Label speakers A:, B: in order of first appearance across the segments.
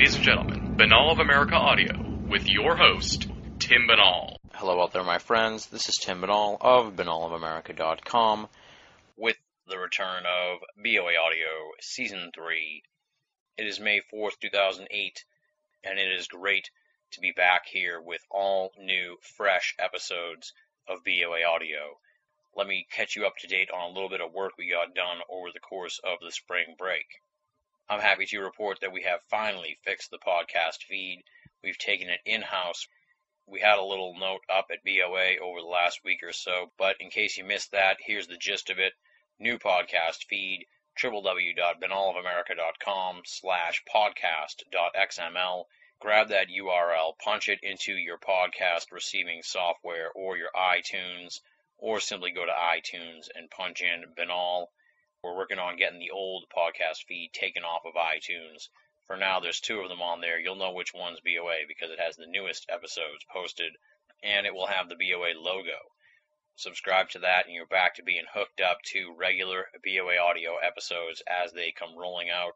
A: Ladies and gentlemen, Binnall of America Audio with your host, Tim Binnall.
B: Hello out there, my friends. This is Tim Binnall of binnallofamerica.com with the return of BOA Audio Season 3. It is May 4th, 2008, and it is great to be back here with all new, fresh episodes of BOA Audio. Let me catch you up to date on a little bit of work we got done over the course of the spring break. I'm happy to report that we have finally fixed the podcast feed. We've taken it in house. We had a little note up at BOA over the last week or so, but in case you missed that, here's the gist of it. New podcast feed, www.binnallofamerica.com slash podcast.xml. Grab that URL, punch it into your podcast receiving software or your iTunes, or simply go to iTunes and punch in Binnall. We're working on getting the old podcast feed taken off of iTunes. For now, there's two of them on there. You'll know which one's BOA because it has the newest episodes posted, and it will have the BOA logo. Subscribe to that, and you're back to being hooked up to regular BOA audio episodes as they come rolling out.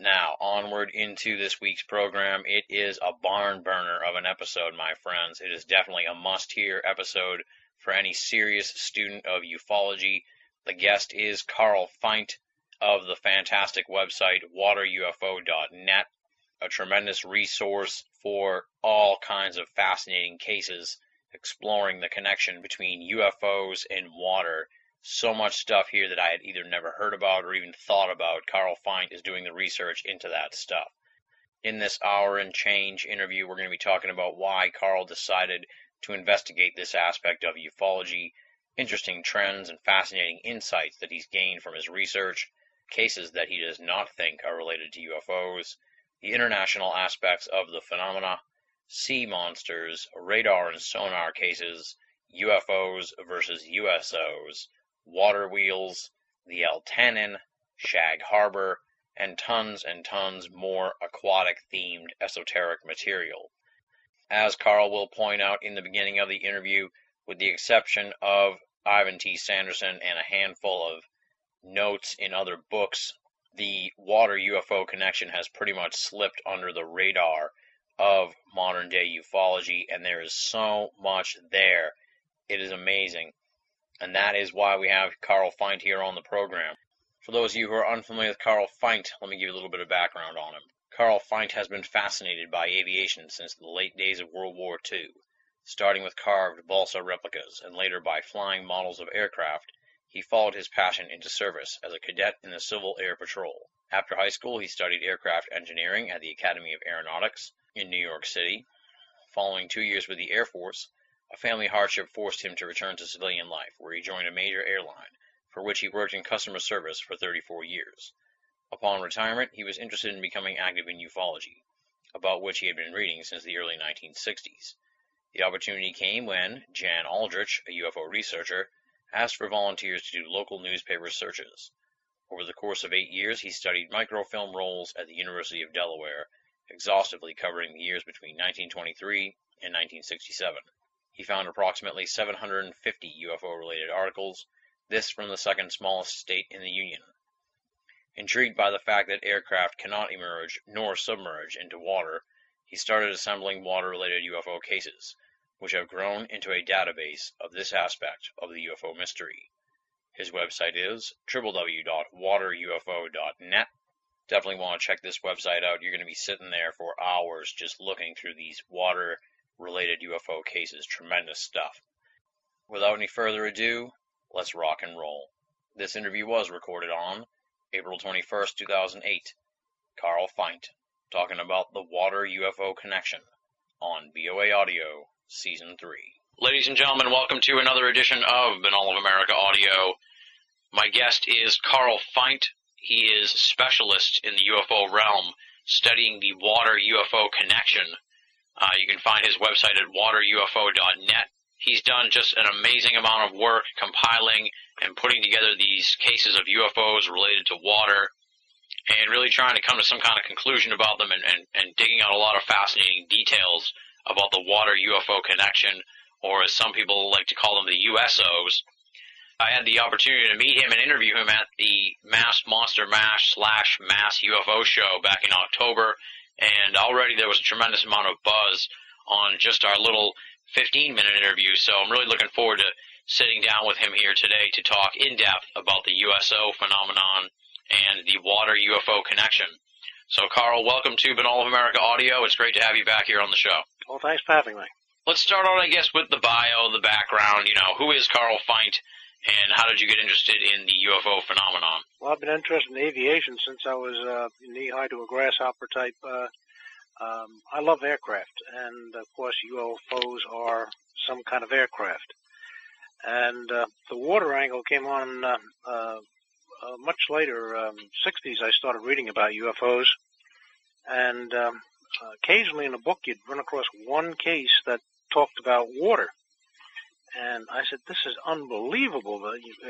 B: Now, onward into this week's program. It is a barn burner of an episode, my friends. It is definitely a must hear episode for any serious student of ufology. The guest is Carl Feindt of the fantastic website waterufo.net, a tremendous resource for all kinds of fascinating cases exploring the connection between UFOs and water. So much stuff here that I had either never heard about or even thought about. Carl Feindt is doing the research into that stuff. In this hour and change interview, we're going to be talking about why Carl decided to investigate this aspect of ufology, interesting trends and fascinating insights that he's gained from his research, cases that he does not think are related to UFOs, the international aspects of the phenomena, sea monsters, radar and sonar cases, UFOs versus USOs, water wheels, the Eltanin, Shag Harbor, and tons and tons more aquatic themed esoteric material. As Carl will point out in the beginning of the interview, with the exception of Ivan T. Sanderson and a handful of notes in other books, the water UFO connection has pretty much slipped under the radar of modern day ufology, and there is so much there. It is amazing. And that is why we have Carl Feindt here on the program. For those of you who are unfamiliar with Carl Feindt, let me give you a little bit of background on him. Carl Feindt has been fascinated by aviation since the late days of World War II, starting with carved balsa replicas and later by flying models of aircraft. He followed his passion into service as a cadet in the Civil Air Patrol. After high school, he studied aircraft engineering at the Academy of Aeronautics in New York City. Following two years with the Air Force, a family hardship forced him to return to civilian life, where he joined a major airline, for which he worked in customer service for 34 years. Upon retirement, he was interested in becoming active in ufology, about which he had been reading since the early 1960s. The opportunity came when Jan Aldrich, a UFO researcher, asked for volunteers to do local newspaper searches. Over the course of eight years, he studied microfilm rolls at the University of Delaware, exhaustively covering the years between 1923 and 1967. He found approximately 750 UFO related articles, this from the second smallest state in the Union. Intrigued by the fact that aircraft cannot emerge nor submerge into water, he started assembling water-related UFO cases, which have grown into a database of this aspect of the UFO mystery. His website is www.waterufo.net. Definitely want to check this website out. You're going to be sitting there for hours just looking through these water-related UFO cases. Tremendous stuff. Without any further ado, let's rock and roll. This interview was recorded on April 21st, 2008. Carl Feindt, talking about the water UFO connection on BOA Audio, Season 3. Ladies and gentlemen, welcome to another edition of Binnall of America Audio. My guest is Carl Feindt. He is a specialist in the UFO realm, studying the water UFO connection. Uh, you can find his website at waterufo.net. He's done just an amazing amount of work compiling and putting together these cases of UFOs related to water and really trying to come to some kind of conclusion about them and, and, and digging out a lot of fascinating details about the water UFO connection, or as some people like to call them, the USOs. I had the opportunity to meet him and interview him at the Mass Monster Mash slash Mass UFO show back in October. and already there was a tremendous amount of buzz on just our little 15 minute interview. So I'm really looking forward to sitting down with him here today to talk in depth about the USO phenomenon and the water UFO connection. So, Carl, welcome to Binnall of America Audio. It's great to have you back here on the show.
C: Well, thanks for having me.
B: Let's start out, I guess, with the bio, the background. You know, who is Carl Feindt, and how did you get interested in the UFO phenomenon?
C: Well, I've been interested in aviation since I was uh, knee high to a grasshopper type. Uh, um, I love aircraft, and of course, UFOs are some kind of aircraft. And uh, the water angle came on uh, uh, uh, much later, um, 60s, I started reading about UFOs. And um, occasionally in a book, you'd run across one case that talked about water. And I said, this is unbelievable.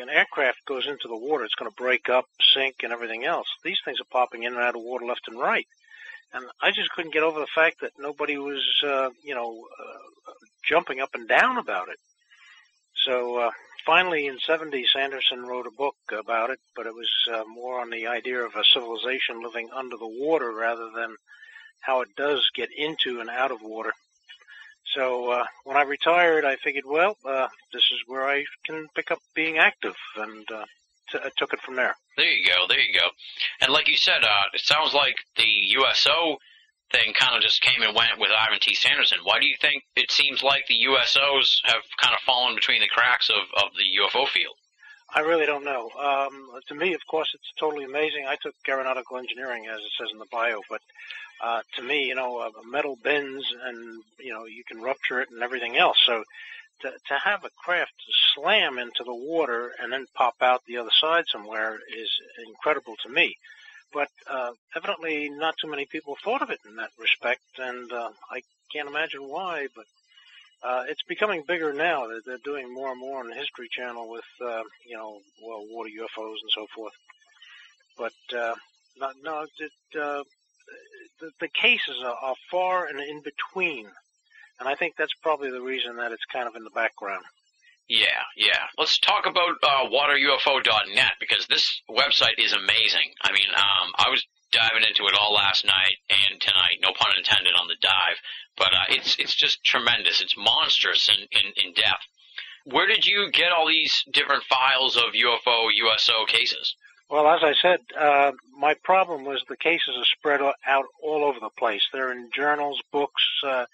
C: An aircraft goes into the water, it's going to break up, sink, and everything else. These things are popping in and out of water left and right. And I just couldn't get over the fact that nobody was, uh, you know, uh, jumping up and down about it. So uh, finally, in 70, Sanderson wrote a book about it, but it was uh, more on the idea of a civilization living under the water rather than how it does get into and out of water. So uh, when I retired, I figured, well, uh, this is where I can pick up being active, and uh, t- I took it from there.
B: There you go, there you go. And like you said, uh, it sounds like the USO thing kind of just came and went with Ivan T. Sanderson. Why do you think it seems like the USOs have kind of fallen between the cracks of, of the UFO field?
C: I really don't know. Um, to me, of course, it's totally amazing. I took aeronautical engineering, as it says in the bio, but uh, to me, you know, uh, metal bends and you know you can rupture it and everything else. So to to have a craft slam into the water and then pop out the other side somewhere is incredible to me. But uh, evidently, not too many people thought of it in that respect, and uh, I can't imagine why. But uh, it's becoming bigger now. They're, they're doing more and more on the History Channel with, uh, you know, well, water UFOs and so forth. But uh, not, no, it, uh, the, the cases are, are far and in between, and I think that's probably the reason that it's kind of in the background.
B: Yeah, yeah. Let's talk about uh, waterufo.net because this website is amazing. I mean, um, I was diving into it all last night and tonight, no pun intended on the dive, but uh, it's it's just tremendous. It's monstrous in, in, in depth. Where did you get all these different files of UFO, USO cases?
C: Well, as I said, uh, my problem was the cases are spread out all over the place. They're in journals, books, uh,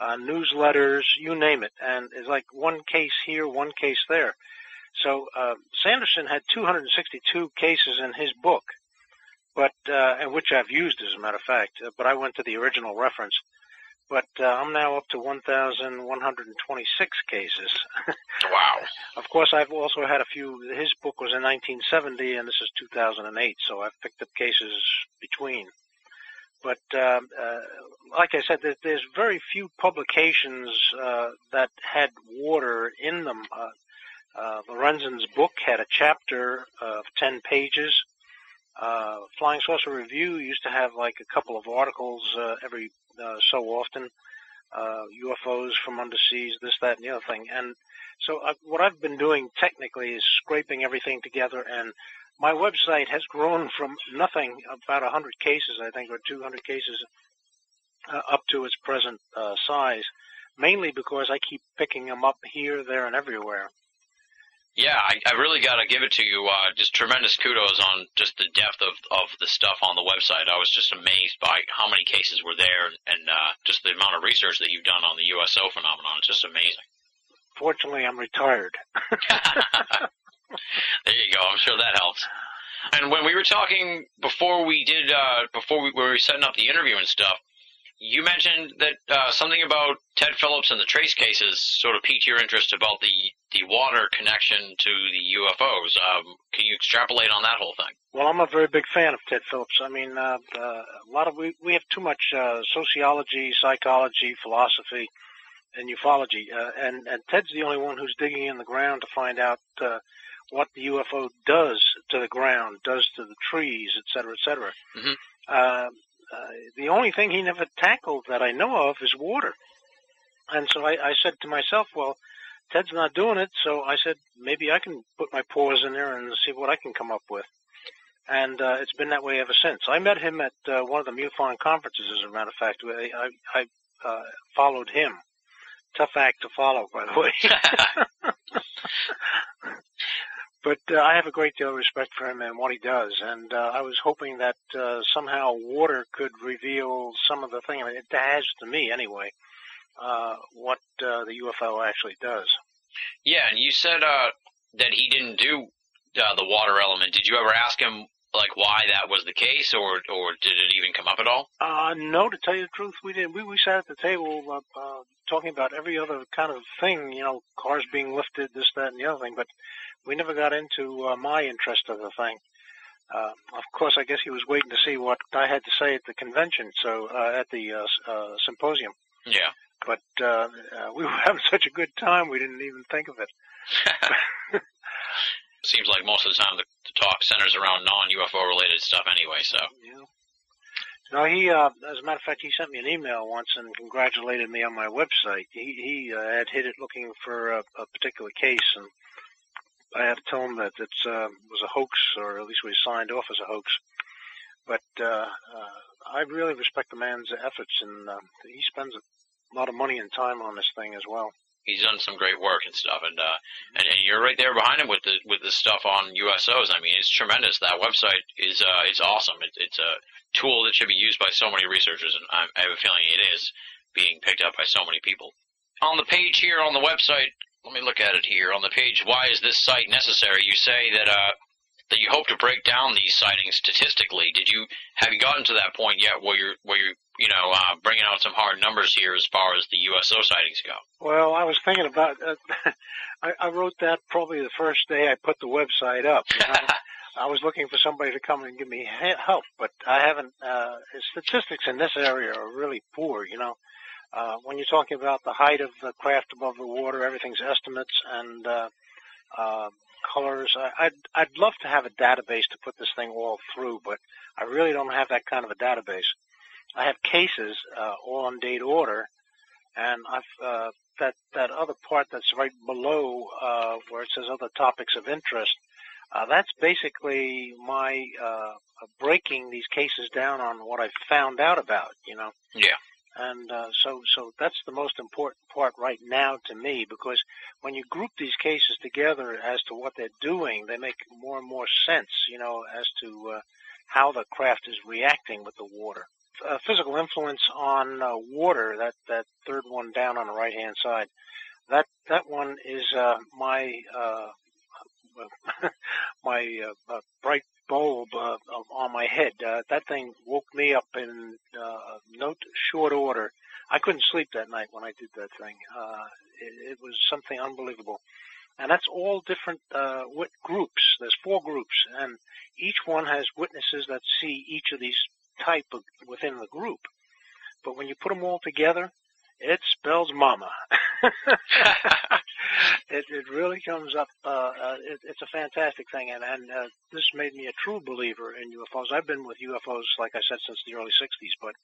C: uh, newsletters, you name it. And it's like one case here, one case there. So uh, Sanderson had 262 cases in his book, but uh, and which I've used as a matter of fact. Uh, but I went to the original reference. But uh, I'm now up to 1,126 cases.
B: wow.
C: Of course, I've also had a few. His book was in 1970, and this is 2008, so I've picked up cases between. But um, uh, like I said, there's very few publications uh, that had water in them. Uh, uh, Lorenzen's book had a chapter of 10 pages. Uh, Flying Saucer Review used to have like a couple of articles uh, every so often. Uh, UFOs from underseas, this, that, and the other thing. And so uh, what I've been doing technically is scraping everything together and my website has grown from nothing, about 100 cases, I think, or 200 cases, uh, up to its present uh, size, mainly because I keep picking them up here, there, and everywhere.
B: Yeah, I, I really got to give it to you. Uh, just tremendous kudos on just the depth of, of the stuff on the website. I was just amazed by how many cases were there and, and uh, just the amount of research that you've done on the USO phenomenon. It's just amazing.
C: Fortunately, I'm retired.
B: there you go. I'm sure that helps. And when we were talking before we did, uh, before we, we were setting up the interview and stuff, you mentioned that uh, something about Ted Phillips and the trace cases sort of piqued your interest about the the water connection to the UFOs. Um, can you extrapolate on that whole thing?
C: Well, I'm a very big fan of Ted Phillips. I mean, uh, uh, a lot of we we have too much uh, sociology, psychology, philosophy, and ufology, uh, and and Ted's the only one who's digging in the ground to find out uh, what the UFO does to the ground, does to the trees, et cetera, et cetera. Mm-hmm. Uh, uh, the only thing he never tackled that I know of is water. And so I, I said to myself, well, Ted's not doing it, so I said maybe I can put my paws in there and see what I can come up with. and uh, it's been that way ever since. I met him at uh, one of the MUFON conferences, as a matter of fact. I, I, I uh, followed him. Tough act to follow, by the way. but uh, I have a great deal of respect for him and what he does, and uh, I was hoping that uh, somehow water could reveal some of the thing. I mean, it has to me, anyway, uh, what uh, the UFO actually does.
B: Yeah, and you said uh, that he didn't do uh, the water element. Did you ever ask him like why that was the case, or or did it even come up at all?
C: Uh, no, to tell you the truth, we didn't. We we sat at the table uh, uh, talking about every other kind of thing, you know, cars being lifted, this, that, and the other thing, but we never got into uh, my interest of the thing. Uh, of course, I guess he was waiting to see what I had to say at the convention, so uh, at the uh, uh, symposium.
B: Yeah.
C: But uh, uh, we were having such a good time, we didn't even think of it.
B: Seems like most of the time the, the talk centers around non-UFO related stuff anyway. So.
C: Yeah. No, he, uh, as a matter of fact, he sent me an email once and congratulated me on my website. He, he uh, had hit it looking for a, a particular case, and I had to tell him that it uh, was a hoax, or at least we signed off as a hoax. But uh, uh, I really respect the man's efforts, and uh, he spends a lot of money and time on this thing as well
B: he's done some great work and stuff, and uh, and, and you're right there behind him with the with the stuff on USOs. I mean, it's tremendous. That website is uh, it's awesome. It, it's a tool that should be used by so many researchers, and I, I have a feeling it is being picked up by so many people. On the page here on the website, let me look at it here on the page. Why is this site necessary? You say that uh, that you hope to break down these sightings statistically. Did you have you gotten to that point yet where you're where you you know uh, bringing out some hard numbers here as far as the USO sightings go?
C: Well, I was thinking about. Uh, I, I wrote that probably the first day I put the website up. You know? I was looking for somebody to come and give me help, but I haven't. Uh, statistics in this area are really poor. You know, uh, when you're talking about the height of the craft above the water, everything's estimates, and uh, uh, colors. I, I'd I'd love to have a database to put this thing all through, but I really don't have that kind of a database. I have cases uh, all on date order, and I've uh, that that other part that's right below uh, where it says other topics of interest. Uh, that's basically my uh, breaking these cases down on what I've found out about. You know.
B: Yeah.
C: And uh, so, so that's the most important part right now to me because when you group these cases together as to what they're doing, they make more and more sense, you know, as to uh, how the craft is reacting with the water. Uh, physical influence on uh, water, that, that third one down on the right hand side, that, that one is uh, my uh, my uh, bright bulb uh, on my head. That thing woke me up in no short order. I couldn't sleep that night when I did that thing. It, it was something unbelievable. And that's all different groups. There's four groups, and each one has witnesses that see each of these type of, within the group. But when you put them all together, it spells mama. it, it really comes up. Uh, uh, it, it's a fantastic thing, and, and uh, this made me a true believer in UFOs. I've been with UFOs, like I said, since the early '60s, but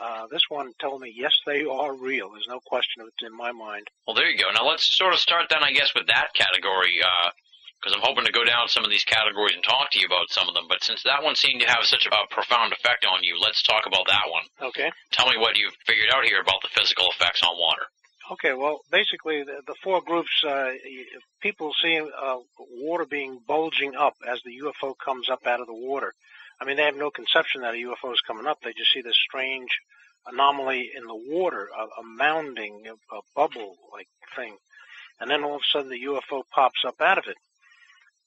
C: uh, this one told me, yes, they are real. There's no question of it in my mind.
B: Well, there you go. Now let's sort of start then, I guess, with that category. Uh, because I'm hoping to go down some of these categories and talk to you about some of them. But since that one seemed to have such a profound effect on you, let's talk about that one.
C: Okay.
B: Tell me what you've figured out here about the physical effects on water.
C: Okay, well, basically, the, the four groups, uh, people see uh, water being bulging up as the UFO comes up out of the water. I mean, they have no conception that a UFO is coming up. They just see this strange anomaly in the water, a, a mounding, a, a bubble-like thing. And then all of a sudden the UFO pops up out of it.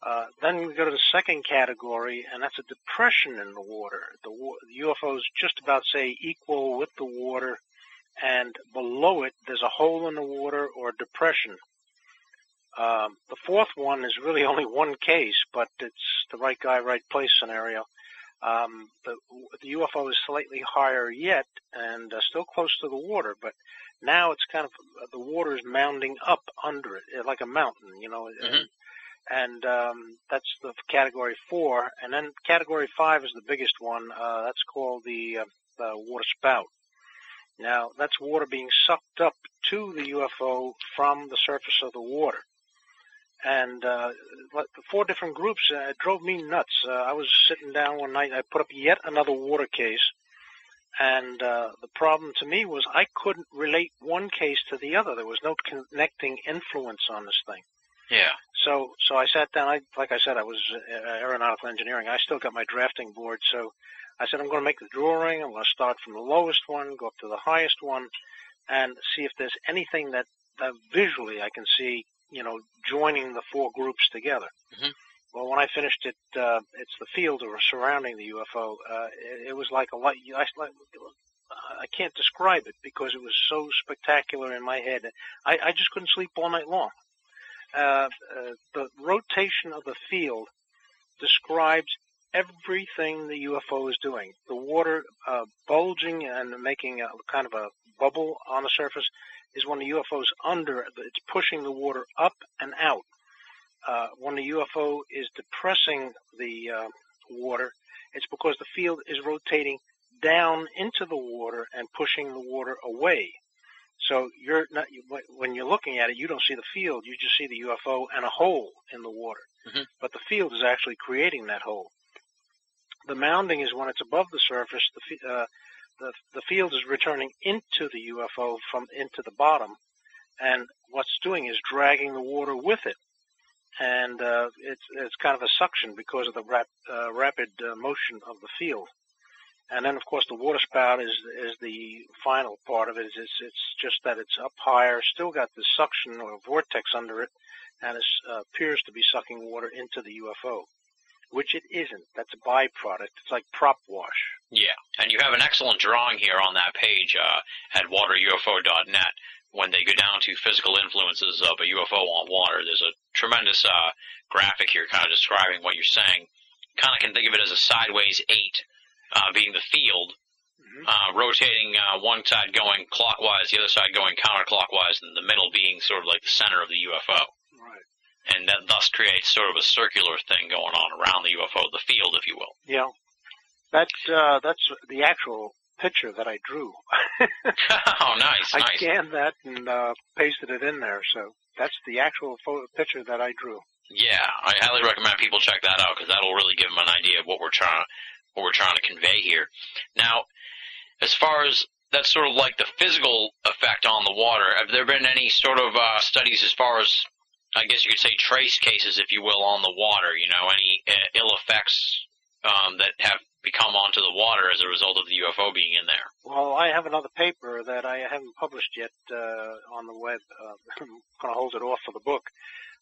C: Uh, then we go to the second category, and that's a depression in the water. The, the UFO is just about, say, equal with the water and below it there's a hole in the water or a depression. Um, the fourth one is really only one case, but it's the right guy, right place scenario. Um, the, the UFO is slightly higher yet and uh, still close to the water, but now it's kind of the water is mounding up under it, like a mountain, you know.
B: Mm-hmm.
C: And um, that's the category four, and then category five is the biggest one. Uh, that's called the, uh, the water spout. Now, that's water being sucked up to the UFO from the surface of the water. and uh, four different groups uh, it drove me nuts. Uh, I was sitting down one night. I put up yet another water case, and uh, the problem to me was I couldn't relate one case to the other. There was no connecting influence on this thing.
B: Yeah.
C: So, so I sat down. I, like I said, I was uh, aeronautical engineering. I still got my drafting board. So, I said I'm going to make the drawing. I'm going to start from the lowest one, go up to the highest one, and see if there's anything that, that visually I can see you know, joining the four groups together.
B: Mm-hmm.
C: Well, when I finished it, uh, it's the field surrounding the UFO. Uh, it, it was like a light. I, I can't describe it because it was so spectacular in my head. I, I just couldn't sleep all night long. Uh, uh, the rotation of the field describes everything the UFO is doing. The water uh, bulging and making a kind of a bubble on the surface is when the UFO is under, it's pushing the water up and out. Uh, when the UFO is depressing the uh, water, it's because the field is rotating down into the water and pushing the water away. So you're not when you're looking at it, you don't see the field. You just see the UFO and a hole in the water.
B: Mm-hmm.
C: But the field is actually creating that hole. The mounding is when it's above the surface. The uh, the, the field is returning into the UFO from into the bottom, and what's doing is dragging the water with it, and uh, it's it's kind of a suction because of the rap, uh, rapid uh, motion of the field. And then, of course, the water spout is is the final part of it. It's it's just that it's up higher, still got the suction or vortex under it, and it uh, appears to be sucking water into the UFO which it isn't. That's a byproduct. It's like prop wash.
B: Yeah, and you have an excellent drawing here on that page uh, at waterufo.net. When they go down to physical influences of a UFO on water, there's a tremendous uh, graphic here kind of describing what you're saying. Kind of can think of it as a sideways eight, uh, being the field,
C: mm-hmm.
B: uh, rotating uh, one side going clockwise, the other side going counterclockwise, and the middle being sort of like the center of the UFO Right. and that thus creates sort of a circular thing going on around the UFO, the field, if you will.
C: Yeah, that uh, that's the actual picture that I drew.
B: oh, nice,
C: I
B: nice.
C: scanned that and uh, pasted it in there, so that's the actual photo, picture that I drew.
B: Yeah, I highly recommend people check that out because that'll really give them an idea of what we're trying what we're trying to convey here. Now, as far as that's sort of like the physical effect on the water. Have there been any sort of uh, studies as far as I guess you could say trace cases, if you will, on the water. You know, any uh, ill effects um, that have become onto the water as a result of the UFO being in there.
C: Well, I have another paper that I haven't published yet uh, on the web. Uh, I'm going to hold it off for the book.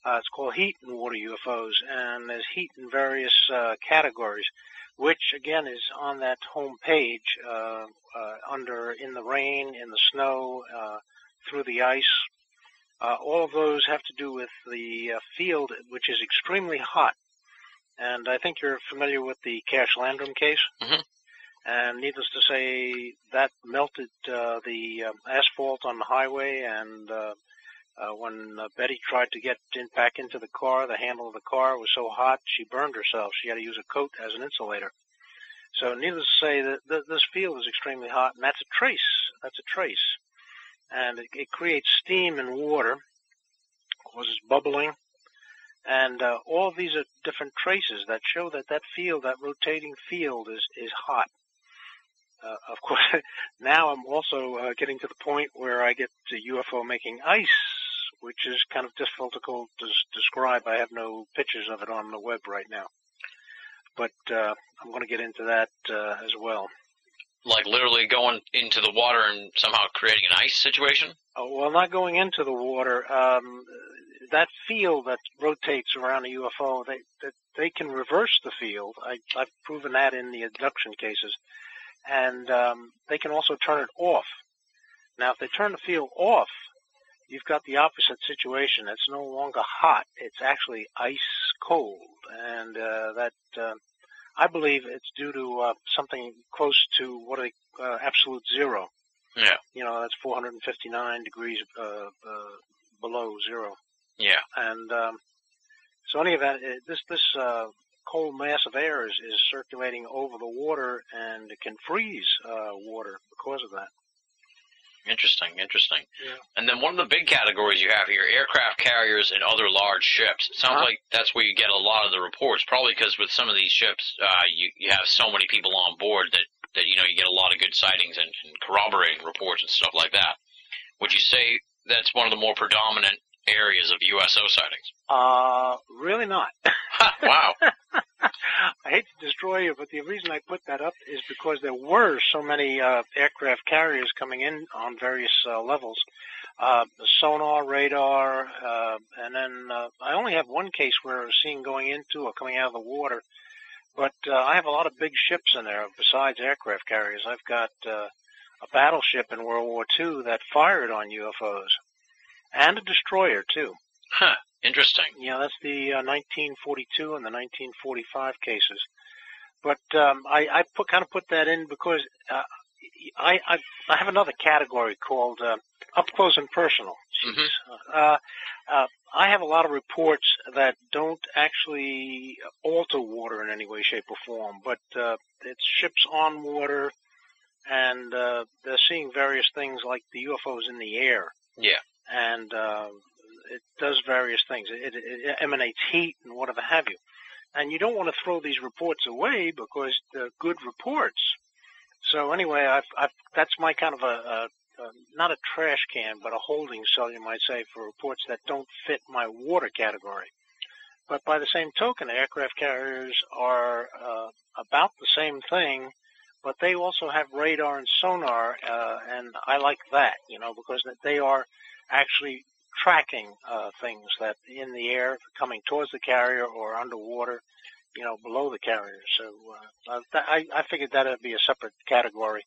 C: Uh, it's called Heat and Water UFOs, and there's heat in various uh, categories, which again is on that home page uh, uh, under in the rain, in the snow, uh, through the ice, uh, all of those have to do with the uh, field, which is extremely hot. And I think you're familiar with the Cash Landrum case.
B: Mm-hmm.
C: And needless to say, that melted uh, the um, asphalt on the highway. And uh, when uh, Betty tried to get in, back into the car, the handle of the car was so hot she burned herself. She had to use a coat as an insulator. So needless to say, that th- this field is extremely hot, and that's a trace. That's a trace and it, it creates steam and water, causes bubbling, and uh, all these are different traces that show that that field, that rotating field, is is hot. Uh, of course, now I'm also uh, getting to the point where I get the UFO making ice, which is kind of difficult to describe. I have no pictures of it on the web right now, but uh, I'm going to get into that uh, as well
B: like literally going into the water and somehow creating an ice situation?
C: Oh, well, not going into the water. Um, that field that rotates around a UFO, they they, they can reverse the field. I, I've proven that in the abduction cases, and um, they can also turn it off. Now, if they turn the field off, you've got the opposite situation. It's no longer hot; it's actually ice cold, and uh, that uh, I believe it's due to uh, something close to what are they, uh, absolute zero.
B: Yeah.
C: You know, that's 459 degrees uh, uh, below zero.
B: Yeah.
C: And um, so, any event, it, this this uh, cold mass of air is, is circulating over the water, and it can freeze uh, water because of that.
B: Interesting, interesting.
C: Yeah.
B: And then one of the big categories you have here, aircraft carriers and other large ships. It sounds
C: Uh-huh.
B: like that's where you get a lot of the reports, probably because with some of these ships, uh, you, you have so many people on board that, that, you know, you get a lot of good sightings and, and corroborating reports and stuff like that. Would you say that's one of the more predominant areas of USO sightings?
C: Uh, really not.
B: wow.
C: I hate to destroy you, but the reason I put that up is because there were so many uh, aircraft carriers coming in on various uh, levels. Uh, sonar, radar, uh, and then uh, I only have one case where I was seen going into or coming out of the water. But uh, I have a lot of big ships in there besides aircraft carriers. I've got uh, a battleship in World War II that fired on UFOs, and a destroyer too.
B: Huh. Interesting.
C: Yeah, that's the uh, 1942 and the 1945 cases. But um, I, I put kind of put that in because uh, I, I I have another category called uh, up close and personal.
B: Mhm.
C: Uh, uh, I have a lot of reports that don't actually alter water in any way, shape, or form, but uh, it's ships on water, and uh, they're seeing various things like the UFOs in the air
B: Yeah.
C: And uh, it does various things. It, it, it emanates heat and whatever have you. And you don't want to throw these reports away because they're good reports. So anyway, I've, I've, that's my kind of a, a, a not a trash can, but a holding cell, you might say, for reports that don't fit my water category. But by the same token, aircraft carriers are uh, about the same thing, but they also have radar and sonar, uh, and I like that, you know, because they are actually tracking uh, things that in the air coming towards the carrier or underwater, you know, below the carrier. So uh, I, I figured that would be a separate category.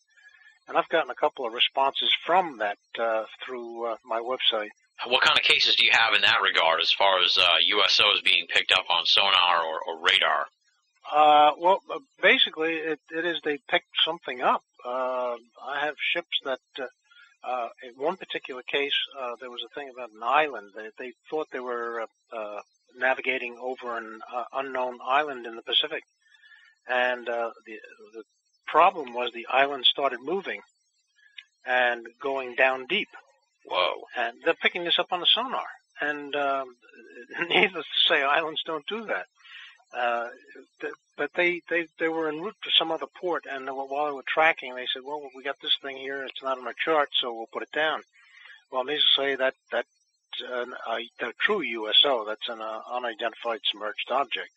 C: And I've gotten a couple of responses from that uh, through uh, my website.
B: What kind of cases do you have in that regard as far as uh, USOs being picked up on sonar or, or radar?
C: Uh, well, basically, it, it is they picked something up. Uh, I have ships that, uh, uh, in one particular case, uh, there was a thing about an island. They, they thought they were uh, uh, navigating over an uh, unknown island in the Pacific, and uh, the the problem was the island started moving and going down deep
B: Whoa.
C: and they're picking this up on the sonar. And um, needless to say, islands don't do that. Uh, but they, they they were en route to some other port, and while they were tracking, they said, "Well, we got this thing here. It's not on our chart, so we'll put it down." Well, needless to say, that that uh, a, a true USO. That's an uh, unidentified submerged object.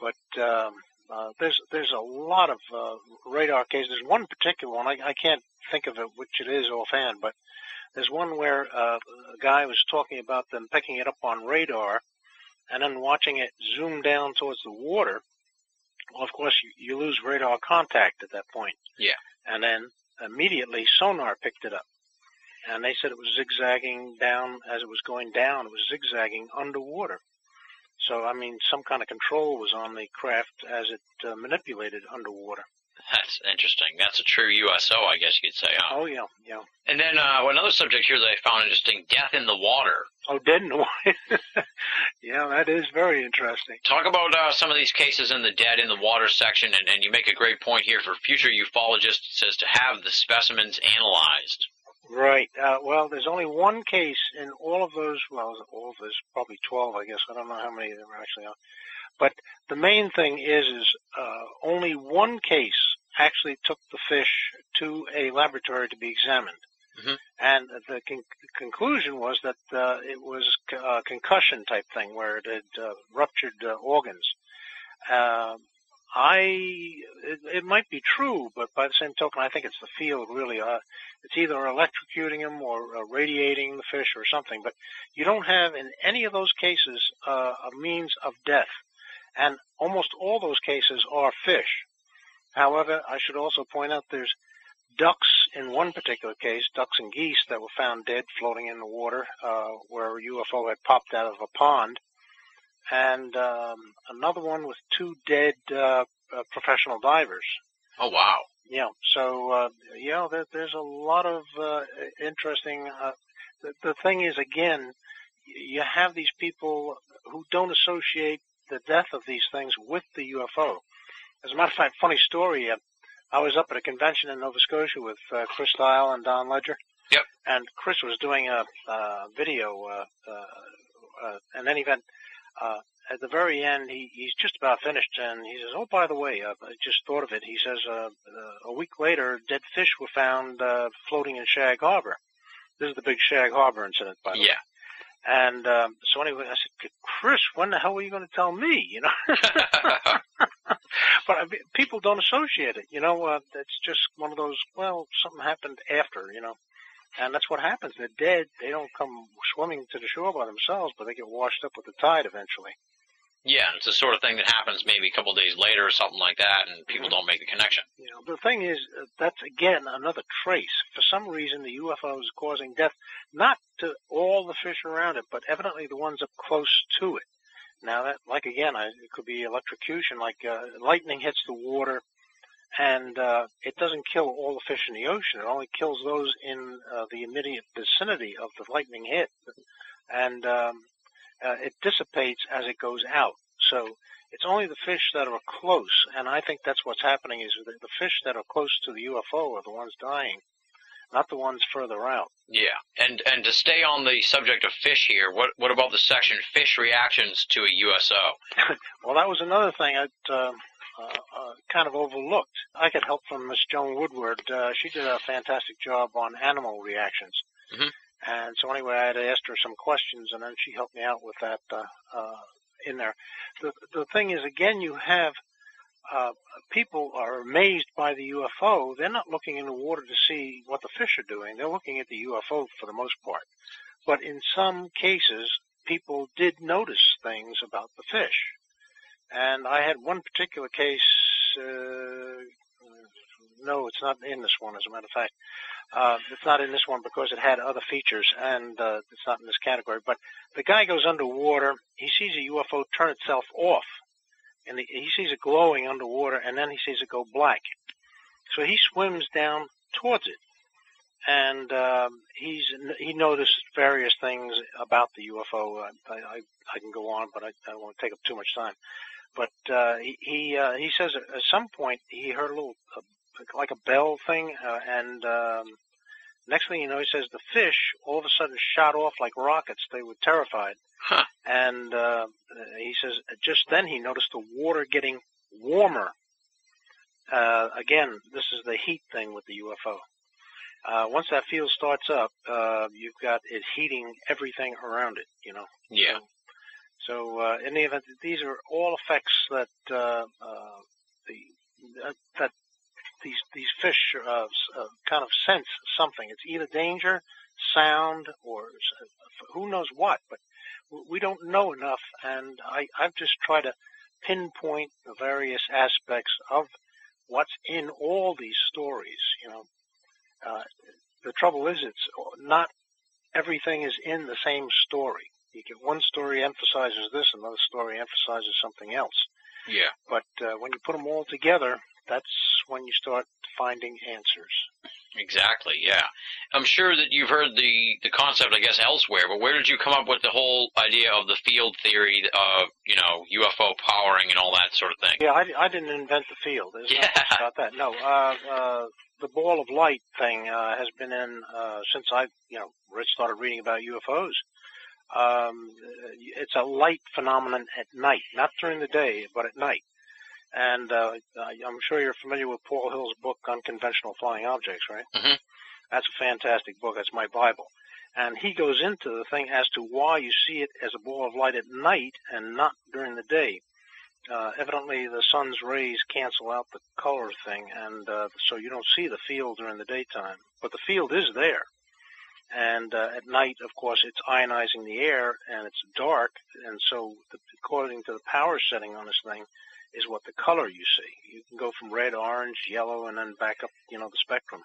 C: But um, uh, there's there's a lot of uh, radar cases. There's one particular one. I, I can't think of it which it is offhand, but there's one where uh, a guy was talking about them picking it up on radar and then watching it zoom down towards the water. Well, of course, you, you lose radar contact at that point.
B: Yeah.
C: And then immediately sonar picked it up. And they said it was zigzagging down as it was going down. It was zigzagging underwater. So, I mean, some kind of control was on the craft as it uh, manipulated underwater.
B: That's interesting. That's a true USO, I guess you could say. Huh?
C: Oh, yeah, yeah.
B: And then uh, another subject here that I found interesting: death in the water.
C: Oh, dead in the water. yeah, that is very interesting.
B: Talk about uh, some of these cases in the dead in the water section, and, and you make a great point here for future ufologists. It says to have the specimens analyzed.
C: Right. Uh, well, there's only one case in all of those. Well, all of those, probably 12, I guess. I don't know how many there actually are. But the main thing is, is uh, only one case actually took the fish to a laboratory to be examined.
B: Mhm.
C: And the con- conclusion was that uh, it was a concussion type thing where it had uh, ruptured uh, organs. Uh, I it, it might be true, but by the same token, I think it's the field really. Uh, it's either electrocuting them or uh, radiating the fish or something. But you don't have in any of those cases uh, a means of death, and almost all those cases are fish. However, I should also point out there's ducks in one particular case, ducks and geese that were found dead floating in the water, uh, where a UFO had popped out of a pond, and um, another one with two dead uh, uh, professional divers.
B: Oh wow!
C: Yeah, so uh, yeah, there, there's a lot of uh, interesting. Uh, the, the thing is, again, you have these people who don't associate the death of these things with the UFO. As a matter of fact, funny story. Uh, I was up at a convention in Nova Scotia with uh, Chris Styles and Don Ledger,
B: Yep.
C: And Chris was doing a, a video, uh, uh, uh, and then. Uh, at the very end, he, he's just about finished, and he says, "Oh, by the way, uh, I just thought of it." He says, uh, uh, "A week later, dead fish were found uh, floating in Shag Harbor. This is the big Shag Harbor incident, by the way." And um, so anyway, I said, Chris, when the hell were you going to tell me? You know. but I mean, people don't associate it. You know, uh, it's just one of those. Well, something happened after. You know, and that's what happens. They're dead. They don't come swimming to the shore by themselves, but they get washed up with the tide eventually.
B: Yeah, it's the sort of thing that happens maybe a couple of days later or something like that, and people
C: Mm-hmm.
B: don't make the connection.
C: You know, the thing is, uh, that's again another trace. For some reason, the UFO is causing death, not to all the fish around it, but evidently the ones up close to it. Now that, like again, I, it could be electrocution, like uh, lightning hits the water, and uh, it doesn't kill all the fish in the ocean. It only kills those in uh, the immediate vicinity of the lightning hit, and um, uh, it dissipates as it goes out. So it's only the fish that are close, and I think that's what's happening is the, the fish that are close to the UFO are the ones dying, not the ones further out.
B: Yeah, and and to stay on the subject of fish here, what what about the section fish reactions to a USO?
C: Well, that was another thing I'd uh, uh, uh, kind of overlooked. I got help from Miss Joan Woodward. Uh, she did a fantastic job on animal reactions.
B: Mhm.
C: And so anyway, I had asked her some questions, and then she helped me out with that uh, uh, in there. The the thing is, again, you have uh, people are amazed by the UFO. They're not looking in the water to see what the fish are doing. They're looking at the UFO for the most part. But in some cases, people did notice things about the fish. And I had one particular case. Uh, no, it's not in this one. As a matter of fact, uh, it's not in this one because it had other features, and uh, it's not in this category. But the guy goes underwater. He sees a UFO turn itself off, and he, he sees it glowing underwater, and then he sees it go black. So he swims down towards it, and um, he's he noticed various things about the UFO. I, I, I can go on, but I, I won't take up too much time. But uh, he he, uh, he says at some point he heard a little like a bell thing, uh, and um, next thing you know, he says the fish all of a sudden shot off like rockets. They were terrified,
B: Huh.
C: and uh, he says just then he noticed the water getting warmer. Uh, again, this is the heat thing with the UFO. Uh, once that field starts up, uh, you've got it heating everything around it. You know.
B: Yeah.
C: So uh, in the event, these are all effects that uh, uh, the that, that these these fish uh, uh, kind of sense something. It's either danger, sound, or who knows what. But we don't know enough, and I I've just tried to pinpoint the various aspects of what's in all these stories. You know, uh, the trouble is it's not everything is in the same story. You get one story emphasizes this, another story emphasizes something else.
B: Yeah.
C: But uh, when you put them all together, that's when you start finding answers.
B: Exactly. Yeah. I'm sure that you've heard the the concept, I guess, elsewhere. But where did you come up with the whole idea of the field theory of you know UFO powering and all that sort of thing?
C: Yeah, I, I didn't invent the field. There's
B: Yeah.
C: nothing about that. No, uh, uh, the ball of light thing uh, has been in uh, since I, you know, re- started reading about UFOs. Um, it's a light phenomenon at night, not during the day, but at night. And uh, I'm sure you're familiar with Paul Hill's book, Unconventional Flying Objects, right?
B: Mhm.
C: That's a fantastic book. That's my Bible. And he goes into the thing as to why you see it as a ball of light at night and not during the day uh, evidently the sun's rays cancel out the color thing, and uh, so you don't see the field during the daytime. But the field is there, and uh, at night, of course, it's ionizing the air and it's dark, and so the, according to the power setting on this thing, is what the color you see. You can go from red, orange, yellow, and then back up, you know, the spectrum.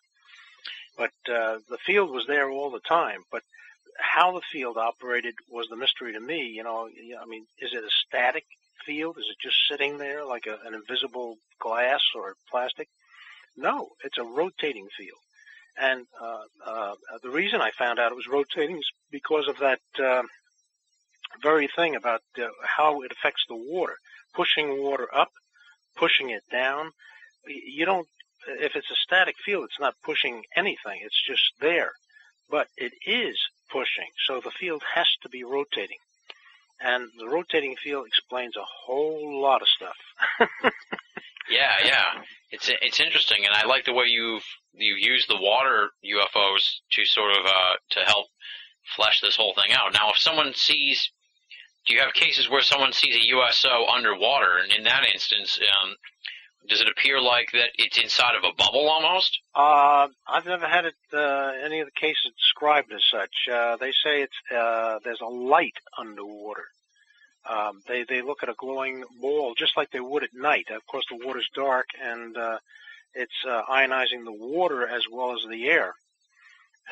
C: But uh, the field was there all the time, but how the field operated was the mystery to me. You know, I mean, is it a static field? Is it just sitting there like a, an invisible glass or plastic? No, it's a rotating field. And uh, uh, the reason I found out it was rotating is because of that uh, very thing about uh, how it affects the water, pushing water up, pushing it down. You don't. If it's a static field, it's not pushing anything. It's just there. but it is pushing, so the field has to be rotating. And the rotating field explains a whole lot of stuff.
B: yeah, yeah. It's it's interesting, and I like the way you've you've used the water UFOs to sort of uh, to help flesh this whole thing out. Now, if someone sees, do you have cases where someone sees a USO underwater, and in that instance, um, does it appear like that it's inside of a bubble almost?
C: Uh, I've never had it, uh, any of the cases described as such. Uh, they say it's, uh, there's a light underwater. Um, they, they look at a glowing ball just like they would at night. Of course, the water's dark and, uh, it's, uh, ionizing the water as well as the air.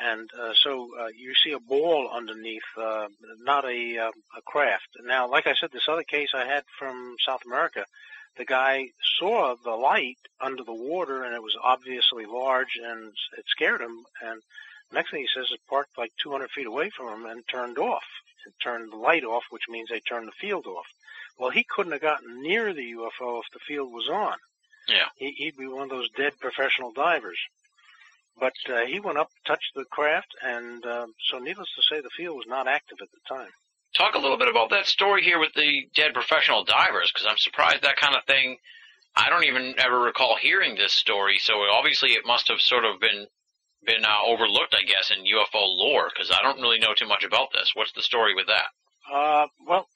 C: And, uh, so, uh, you see a ball underneath, uh, not a, uh, a craft. Now, like I said, this other case I had from South America, the guy saw the light under the water and it was obviously large and it scared him. And next thing he says, it parked like 200 feet away from him and turned off. It turned the light off, which means they turned the field off. Well, he couldn't have gotten near the UFO if the field was on.
B: Yeah.
C: He, he'd be one of those dead professional divers. But uh, he went up, touched the craft, and uh, so needless to say, the field was not active at the time.
B: Talk a little bit about that story here with the dead professional divers, because I'm surprised that kind of thing. I don't even ever recall hearing this story, so obviously it must have sort of been been uh, overlooked, I guess, in UFO lore, because I don't really know too much about this. What's the story with that?
C: Uh, well,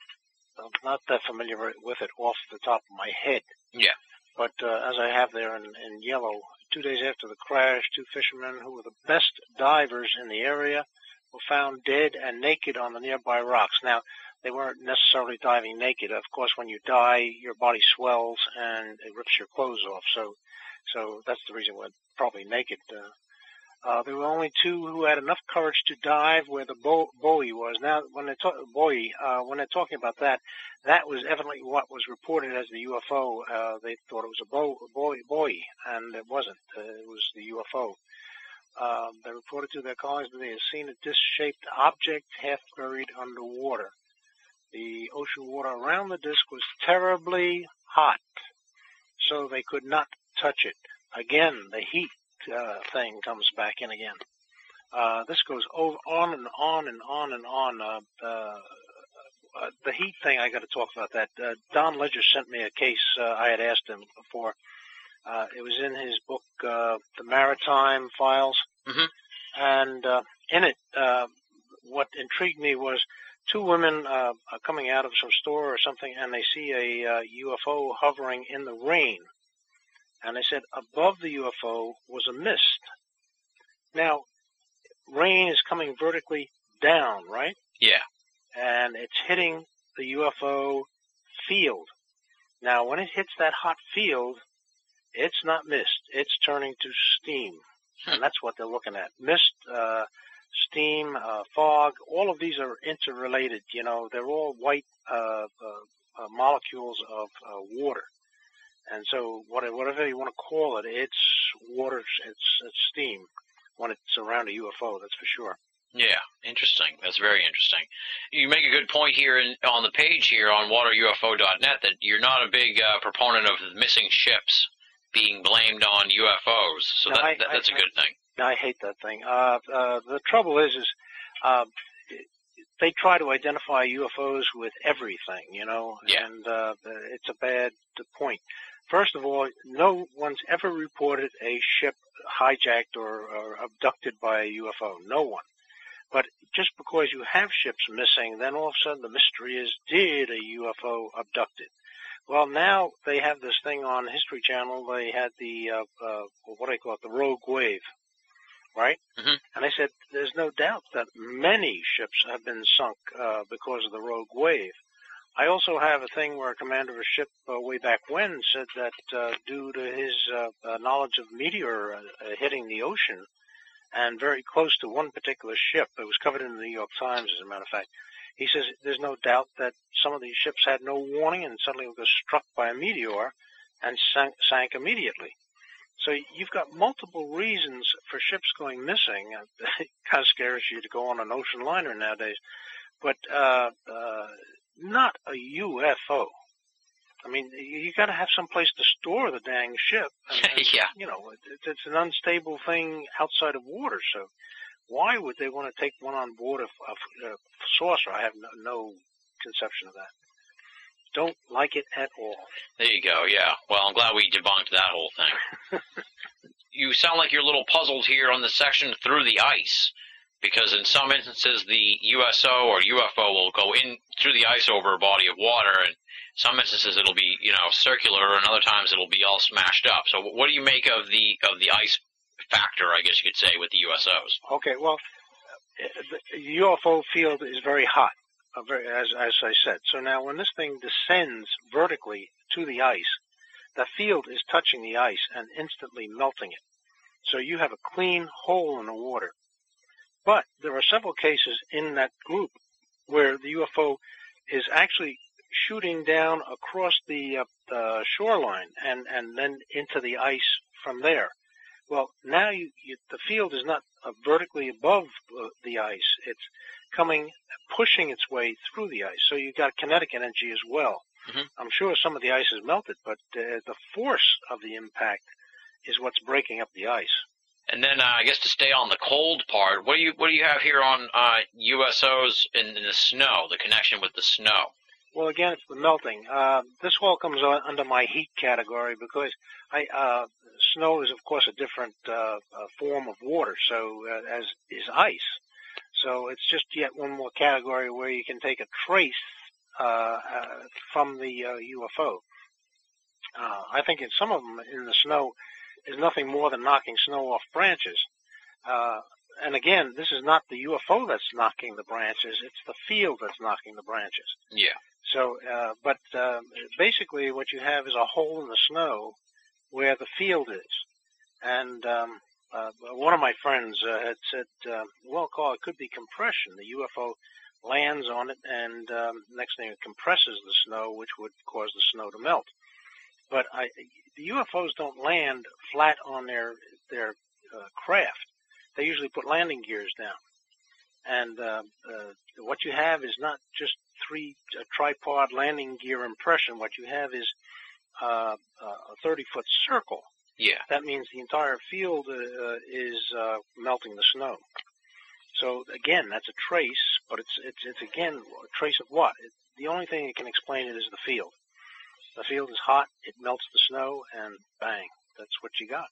C: I'm not that familiar with it off the top of my head.
B: Yeah.
C: But uh, as I have there in, in yellow, two days after the crash, two fishermen who were the best divers in the area were found dead and naked on the nearby rocks. Now, they weren't necessarily diving naked. Of course, when you die, your body swells and it rips your clothes off. So, so that's the reason why probably naked. Uh, uh, there were only two who had enough courage to dive where the bo- buoy was. Now, when they talk buoy, uh, when they're talking about that, that was evidently what was reported as the UFO. Uh, they thought it was a bo- buoy, buoy, and it wasn't. Uh, it was the UFO. Um, they reported to their colleagues that they had seen a disc-shaped object half buried underwater. The ocean water around the disc was terribly hot, so they could not touch it. Again, the heat uh, thing comes back in again. Uh, this goes over, on and on and on and on. Uh, uh, uh, the heat thing, I got to talk about that. Uh, Don Ledger sent me a case uh, I had asked him for. Uh, it was in his book, uh, The Maritime Files,
B: Mhm.
C: and uh, in it, uh, what intrigued me was two women uh, are coming out of some store or something, and they see a uh, UFO hovering in the rain and they said above the UFO was a mist. Now, rain is coming vertically down, right?
B: Yeah.
C: And it's hitting the UFO field. Now, when it hits that hot field, it's not mist. It's turning to steam.
B: Hmm.
C: And that's what they're looking at. Mist, uh, steam, uh, fog, all of these are interrelated. You know, they're all white uh, uh, uh, molecules of uh, water. And so whatever you want to call it, it's water, it's, it's steam when it's around a UFO, that's for sure.
B: Yeah, interesting. That's very interesting. You make a good point here in, on the page here on waterufo.net that you're not a big uh, proponent of missing ships being blamed on UFOs. So
C: No,
B: that,
C: I-
B: that, that's a
C: I-
B: good thing.
C: I hate that thing. Uh, uh, the trouble is, is, uh, they try to identify UFOs with everything, you know,
B: Yeah.
C: and, uh, it's a bad point. First of all, no one's ever reported a ship hijacked or, or abducted by a UFO. No one. But just because you have ships missing, then all of a sudden the mystery is, did a UFO abduct it? Well, now they have this thing on History Channel. They had the, uh, uh, what do they call it, the Rogue Wave, right?
B: Mhm.
C: And they said there's no doubt that many ships have been sunk uh, because of the Rogue Wave. I also have a thing where a commander of a ship uh, way back when said that uh, due to his uh, uh, knowledge of meteor uh, hitting the ocean and very close to one particular ship, it was covered in the New York Times, as a matter of fact. He says there's no doubt that some of these ships had no warning and suddenly was struck by a meteor and sank, sank immediately. So you've got multiple reasons for ships going missing. It kind of scares you to go on an ocean liner nowadays, but uh, uh, not a UFO. I mean, you, got to have some place to store the dang ship. And,
B: yeah.
C: You know, it, it's an unstable thing outside of water. So Why would they want to take one on board a, a, a saucer? I have no, no conception of that. Don't like it at all.
B: There you go. Yeah. Well, I'm glad we debunked that whole thing. you sound like you're a little puzzled here on the section through the ice, because in some instances the USO or UFO will go in through the ice over a body of water, and some instances it'll be you know circular, and other times it'll be all smashed up. So, what do you make of the of the ice factor? I guess you could say with the USOs.
C: Okay. Well, the UFO field is very hot uh, very, as, as I said. So now when this thing descends vertically to the ice, the field is touching the ice and instantly melting it. So you have a clean hole in the water. But there are several cases in that group where the UFO is actually shooting down across the, uh, the shoreline and, and then into the ice from there. Well, now you, you, the field is not uh, vertically above uh, the ice. It's coming, pushing its way through the ice. So you've got kinetic energy as well. Mm-hmm. I'm sure some of the ice is melted, but uh, the force of the impact is what's breaking up the ice.
B: And then uh, I guess to stay on the cold part, what do you what do you have here on uh, USOs in, in the snow? The connection with the snow.
C: Well, again, it's the melting. Uh, this all comes under my heat category because I, uh, snow is, of course, a different uh, uh, form of water, so uh, as is ice. So it's just yet one more category where you can take a trace uh, from the UFO. I think in some of them in the snow is nothing more than knocking snow off branches. Uh, and again, this is not the UFO that's knocking the branches; it's the field that's knocking the branches.
B: Yeah.
C: So, uh, but uh, basically, what you have is a hole in the snow where the field is, and um, uh, one of my friends uh, had said, uh, well, Carl, it could be compression. The UFO lands on it, and um, next thing it compresses the snow, which would cause the snow to melt. But I, the UFOs don't land flat on their their uh, craft. They usually put landing gears down, and uh, uh, what you have is not just three uh, tripod landing gear impression. What you have is uh, a 30 foot circle
B: yeah.
C: That means the entire field uh, is uh, melting the snow. So again, that's a trace, but it's it's it's again a trace of what? It, the only thing that can explain it is the field. The field is hot, it melts the snow, and bang, that's what you got.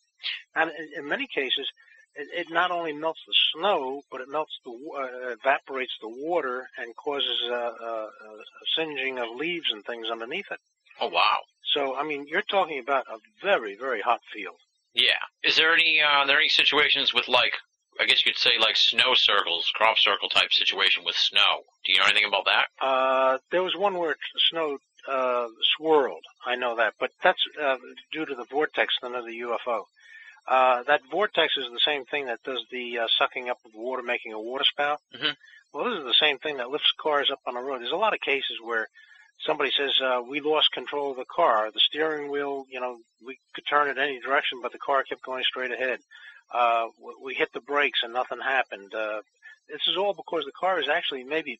C: And in, in many cases, it, it, not only melts the snow, but it melts the uh, evaporates the water and causes a, a, a singeing of leaves and things underneath it.
B: Oh wow!
C: So, I mean, you're talking about a very, very hot field.
B: Yeah. Is there any, uh, are there any situations with like, I guess you could say like snow circles, crop circle type situation with snow? Do you know anything about that?
C: Uh, there was one where snow, uh, swirled. I know that, but that's, uh, due to the vortex than of the UFO. Uh, that vortex is the same thing that does the uh, sucking up of water, making a water spout.
B: Mm-hmm.
C: Well, this is the same thing that lifts cars up on the road. There's a lot of cases where somebody says uh, we lost control of the car. The steering wheel, you know, we could turn it any direction, but the car kept going straight ahead. Uh, we hit the brakes and nothing happened. Uh, this is all because the car is actually maybe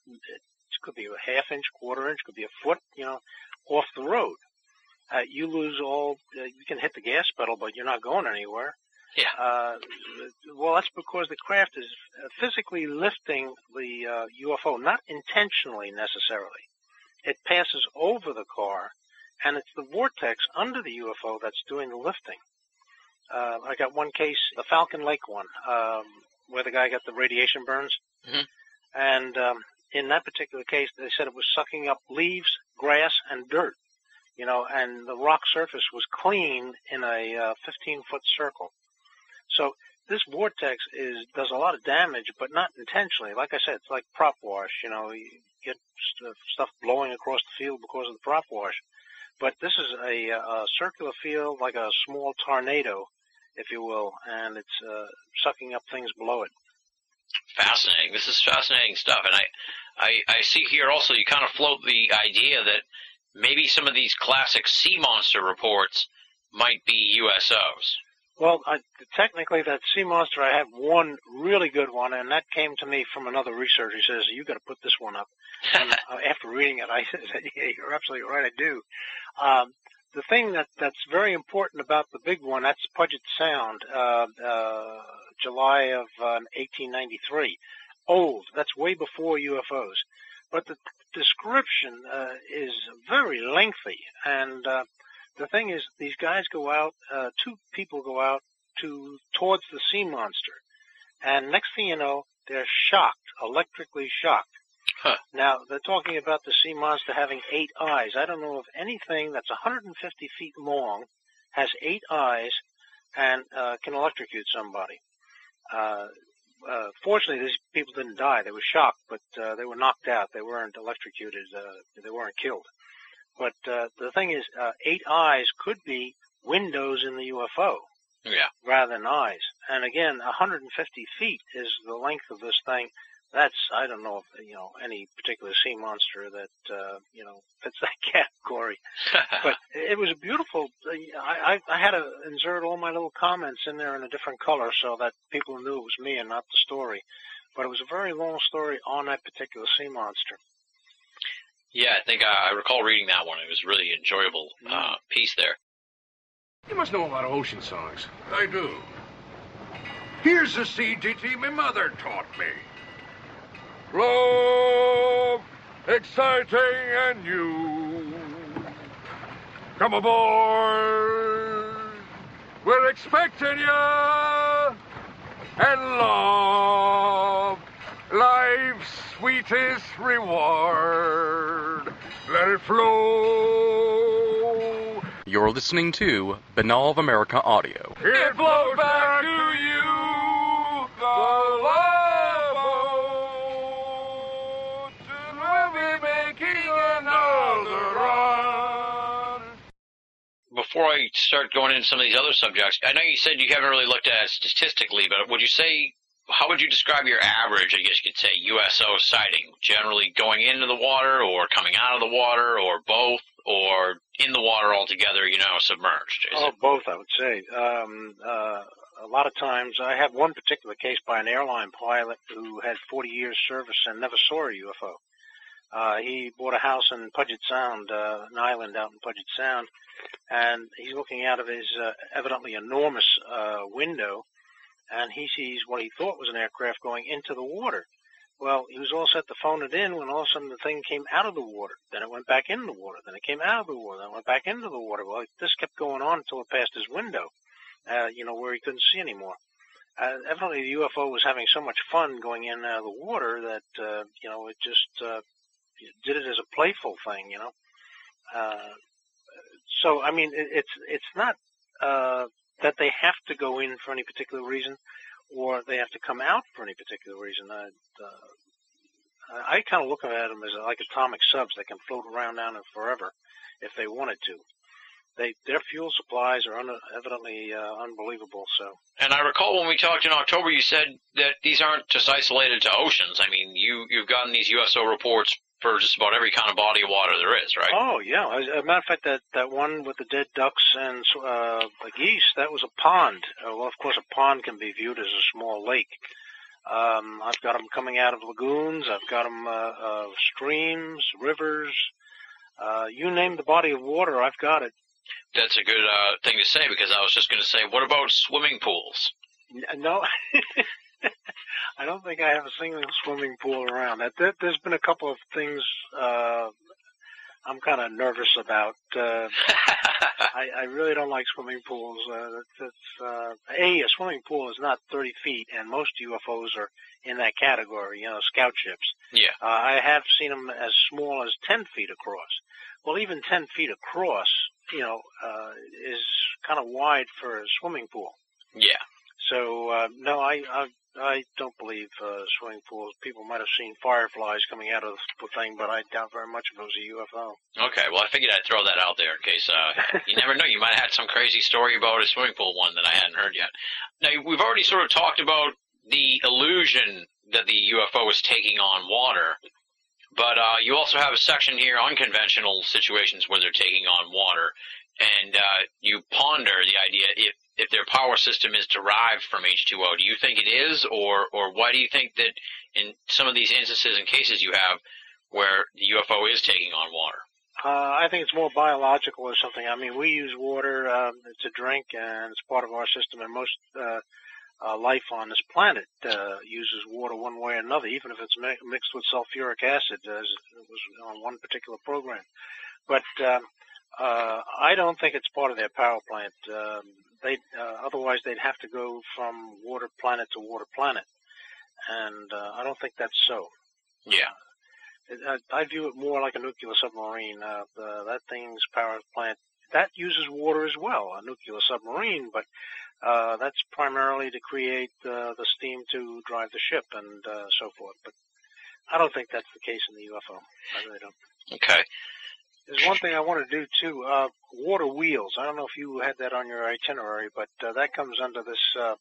C: could be a half inch, quarter inch, could be a foot, you know, off the road. Uh, you lose all. Uh, you can hit the gas pedal, but you're not going anywhere.
B: Yeah.
C: Uh, well, that's because the craft is physically lifting the uh, UFO, not intentionally necessarily it passes over the car, and it's the vortex under the UFO that's doing the lifting. Uh, I got one case, the Falcon Lake one, um, where the guy got the radiation burns,
B: mm-hmm.
C: and um, in that particular case, they said it was sucking up leaves, grass, and dirt. You know, and the rock surface was clean in a uh, 15 foot circle. So this vortex is does a lot of damage, but not intentionally. Like I said, it's like prop wash. You know, you get stuff blowing across the field because of the prop wash. But this is a, a circular field, like a small tornado, if you will, and it's uh, sucking up things below it.
B: Fascinating. This is fascinating stuff, and I, I, I see here also you kind of float the idea that maybe some of these classic sea monster reports might be USOs.
C: Well, I, technically, that sea monster, I have one really good one, and that came to me from another researcher. He says, you got to put this one up. and uh, after reading it, I said, yeah, you're absolutely right, I do. Um, the thing that, that's very important about the big one, that's Puget Sound. Uh, uh, July of um, 1893. Old. That's way before UFOs. But the description uh, is very lengthy. And uh, the thing is, these guys go out, uh, two people go out to towards the sea monster. And next thing you know, they're shocked, electrically shocked.
B: Huh.
C: Now, they're talking about the sea monster having eight eyes. I don't know of anything that's 150 feet long, has eight eyes, and uh, can electrocute somebody. Uh, uh, fortunately, these people didn't die. They were shocked, but uh, they were knocked out. They weren't electrocuted. Uh, they weren't killed. But uh, the thing is, uh, eight eyes could be windows in the UFO
B: Yeah.
C: rather than eyes. And again, 150 feet is the length of this thing. That's I don't know if you know any particular sea monster that uh, you know fits that category. But it was a beautiful. I, I I had to insert all my little comments in there in a different color so that people knew it was me and not the story. But it was a very long story on that particular sea monster.
B: yeah, I think I, I recall reading that one. It was a really enjoyable uh, piece there.
D: You must know a lot of ocean songs. I do. Here's a sea ditty my mother taught me. Love, exciting and new. Come aboard. We're expecting you. And love, life's sweetest reward. Let it flow.
A: You're listening to Binnall of America Audio.
D: It flows back
B: Before I start going into some of these other subjects, I know you said you haven't really looked at it statistically, but would you say, how would you describe your average, I guess you could say, USO sighting? Generally going into the water or coming out of the water or both or in the water altogether, you know, submerged? Is
C: Oh,
B: it-
C: both, I would say. Um, uh, a lot of times, I have one particular case by an airline pilot who had 40 years service and never saw a UFO. Uh, he bought a house in Puget Sound, uh, an island out in Puget Sound, and he's looking out of his uh, evidently enormous uh, window, and he sees what he thought was an aircraft going into the water. Well, he was all set to phone it in when all of a sudden the thing came out of the water. Then it went back into the water. Then it came out of the water. Then it went back into the water. Well, this kept going on until it passed his window, uh, you know, where he couldn't see anymore. Uh, evidently the UFO was having so much fun going in and out of the water that, uh, you know, it just, uh, did it as a playful thing, you know. Uh, so, I mean, it, it's, it's not, uh, that they have to go in for any particular reason or they have to come out for any particular reason. I, uh, I kind of look at them as like atomic subs. that can float around down there forever if they wanted to. They their fuel supplies are un, evidently uh, unbelievable. So
B: And I recall when we talked in October, you said that these aren't just isolated to oceans. I mean, you you've gotten these USO reports for just about every kind of body of water there is, right?
C: Oh yeah, as a matter of fact, that that one with the dead ducks and uh, the geese, that was a pond. Uh, well, of course, a pond can be viewed as a small lake. Um, I've got them coming out of lagoons. I've got them uh, uh, streams, rivers. Uh, you name the body of water, I've got it.
B: That's a good uh, thing to say because I was just going to say, what about swimming pools?
C: No, I don't think I have a single swimming pool around. There's been a couple of things uh, I'm kind of nervous about. Uh, I, I really don't like swimming pools. Uh, that's, that's uh, a a swimming pool is not 30 feet, and most UFOs are in that category. You know, scout ships.
B: yeah,
C: Uh, I have seen them as small as 10 feet across. Well, even 10 feet across, you know, uh, is kind of wide for a swimming pool.
B: yeah.
C: So uh, no, I, I I don't believe uh, swimming pools. People might have seen fireflies coming out of the thing, but I doubt very much if it was a UFO.
B: Okay, well, I figured I'd throw that out there in case uh, you never know. You might have had some crazy story about a swimming pool one that I hadn't heard yet. Now, we've already sort of talked about the illusion that the UFO is taking on water, but uh, you also have a section here, on conventional situations where they're taking on water, and uh, you ponder the idea if if their power system is derived from H2O. Do you think it is, or or why do you think that in some of these instances and cases you have where the UFO is taking on water?
C: Uh, I think it's more biological or something. I mean, we use water um, to drink, and it's part of our system. And most uh, uh, life on this planet uh, uses water one way or another, even if it's mi- mixed with sulfuric acid, as it was on one particular program. But um, uh, I don't think it's part of their power plant. Um, they uh, otherwise they'd have to go from water planet to water planet, and uh, I don't think that's so.
B: Yeah.
C: I, I view it more like a nuclear submarine. Uh, the, that thing's power plant that uses water as well, a nuclear submarine, but uh, that's primarily to create uh, the steam to drive the ship and uh, so forth. But I don't think that's the case in the UFO. I really don't.
B: Okay.
C: There's one thing I want to do too. Uh, water wheels. I don't know if you had that on your itinerary, but uh, that comes under this uh,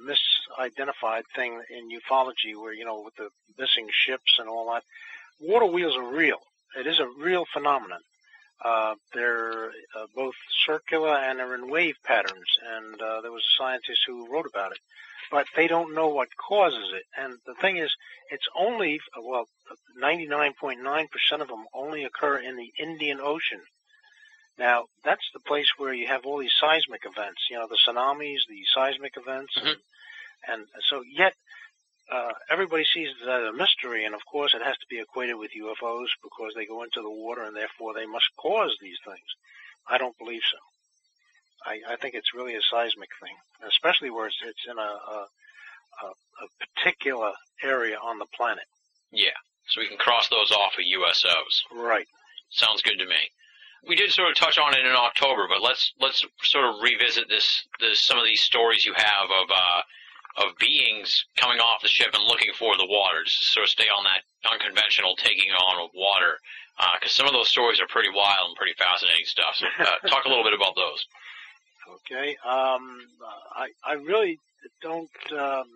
C: misidentified thing in ufology, where you know with the missing ships and all that. Water wheels are real. It is a real phenomenon. Uh, they're uh, both circular and they're in wave patterns, and uh, there was a scientist who wrote about it. But they don't know what causes it. And the thing is, it's only, well, 99.9% of them only occur in the Indian Ocean. Now, that's the place where you have all these seismic events, you know, the tsunamis, the seismic events,
B: mm-hmm.
C: and, and so yet uh, everybody sees it as a mystery, and of course it has to be equated with UFOs because they go into the water and therefore they must cause these things. I don't believe so. I, I think it's really a seismic thing, especially where it's, it's in a, a, a particular area on the planet.
B: Yeah, so we can cross those off of USOs.
C: Right.
B: Sounds good to me. We did sort of touch on it in October, but let's let's sort of revisit this, this some of these stories you have of uh, of beings coming off the ship and looking for the water, just to sort of stay on that unconventional taking on of water, because uh, some of those stories are pretty wild and pretty fascinating stuff. So, uh, talk a little bit about those.
C: Okay, um, I I really don't um,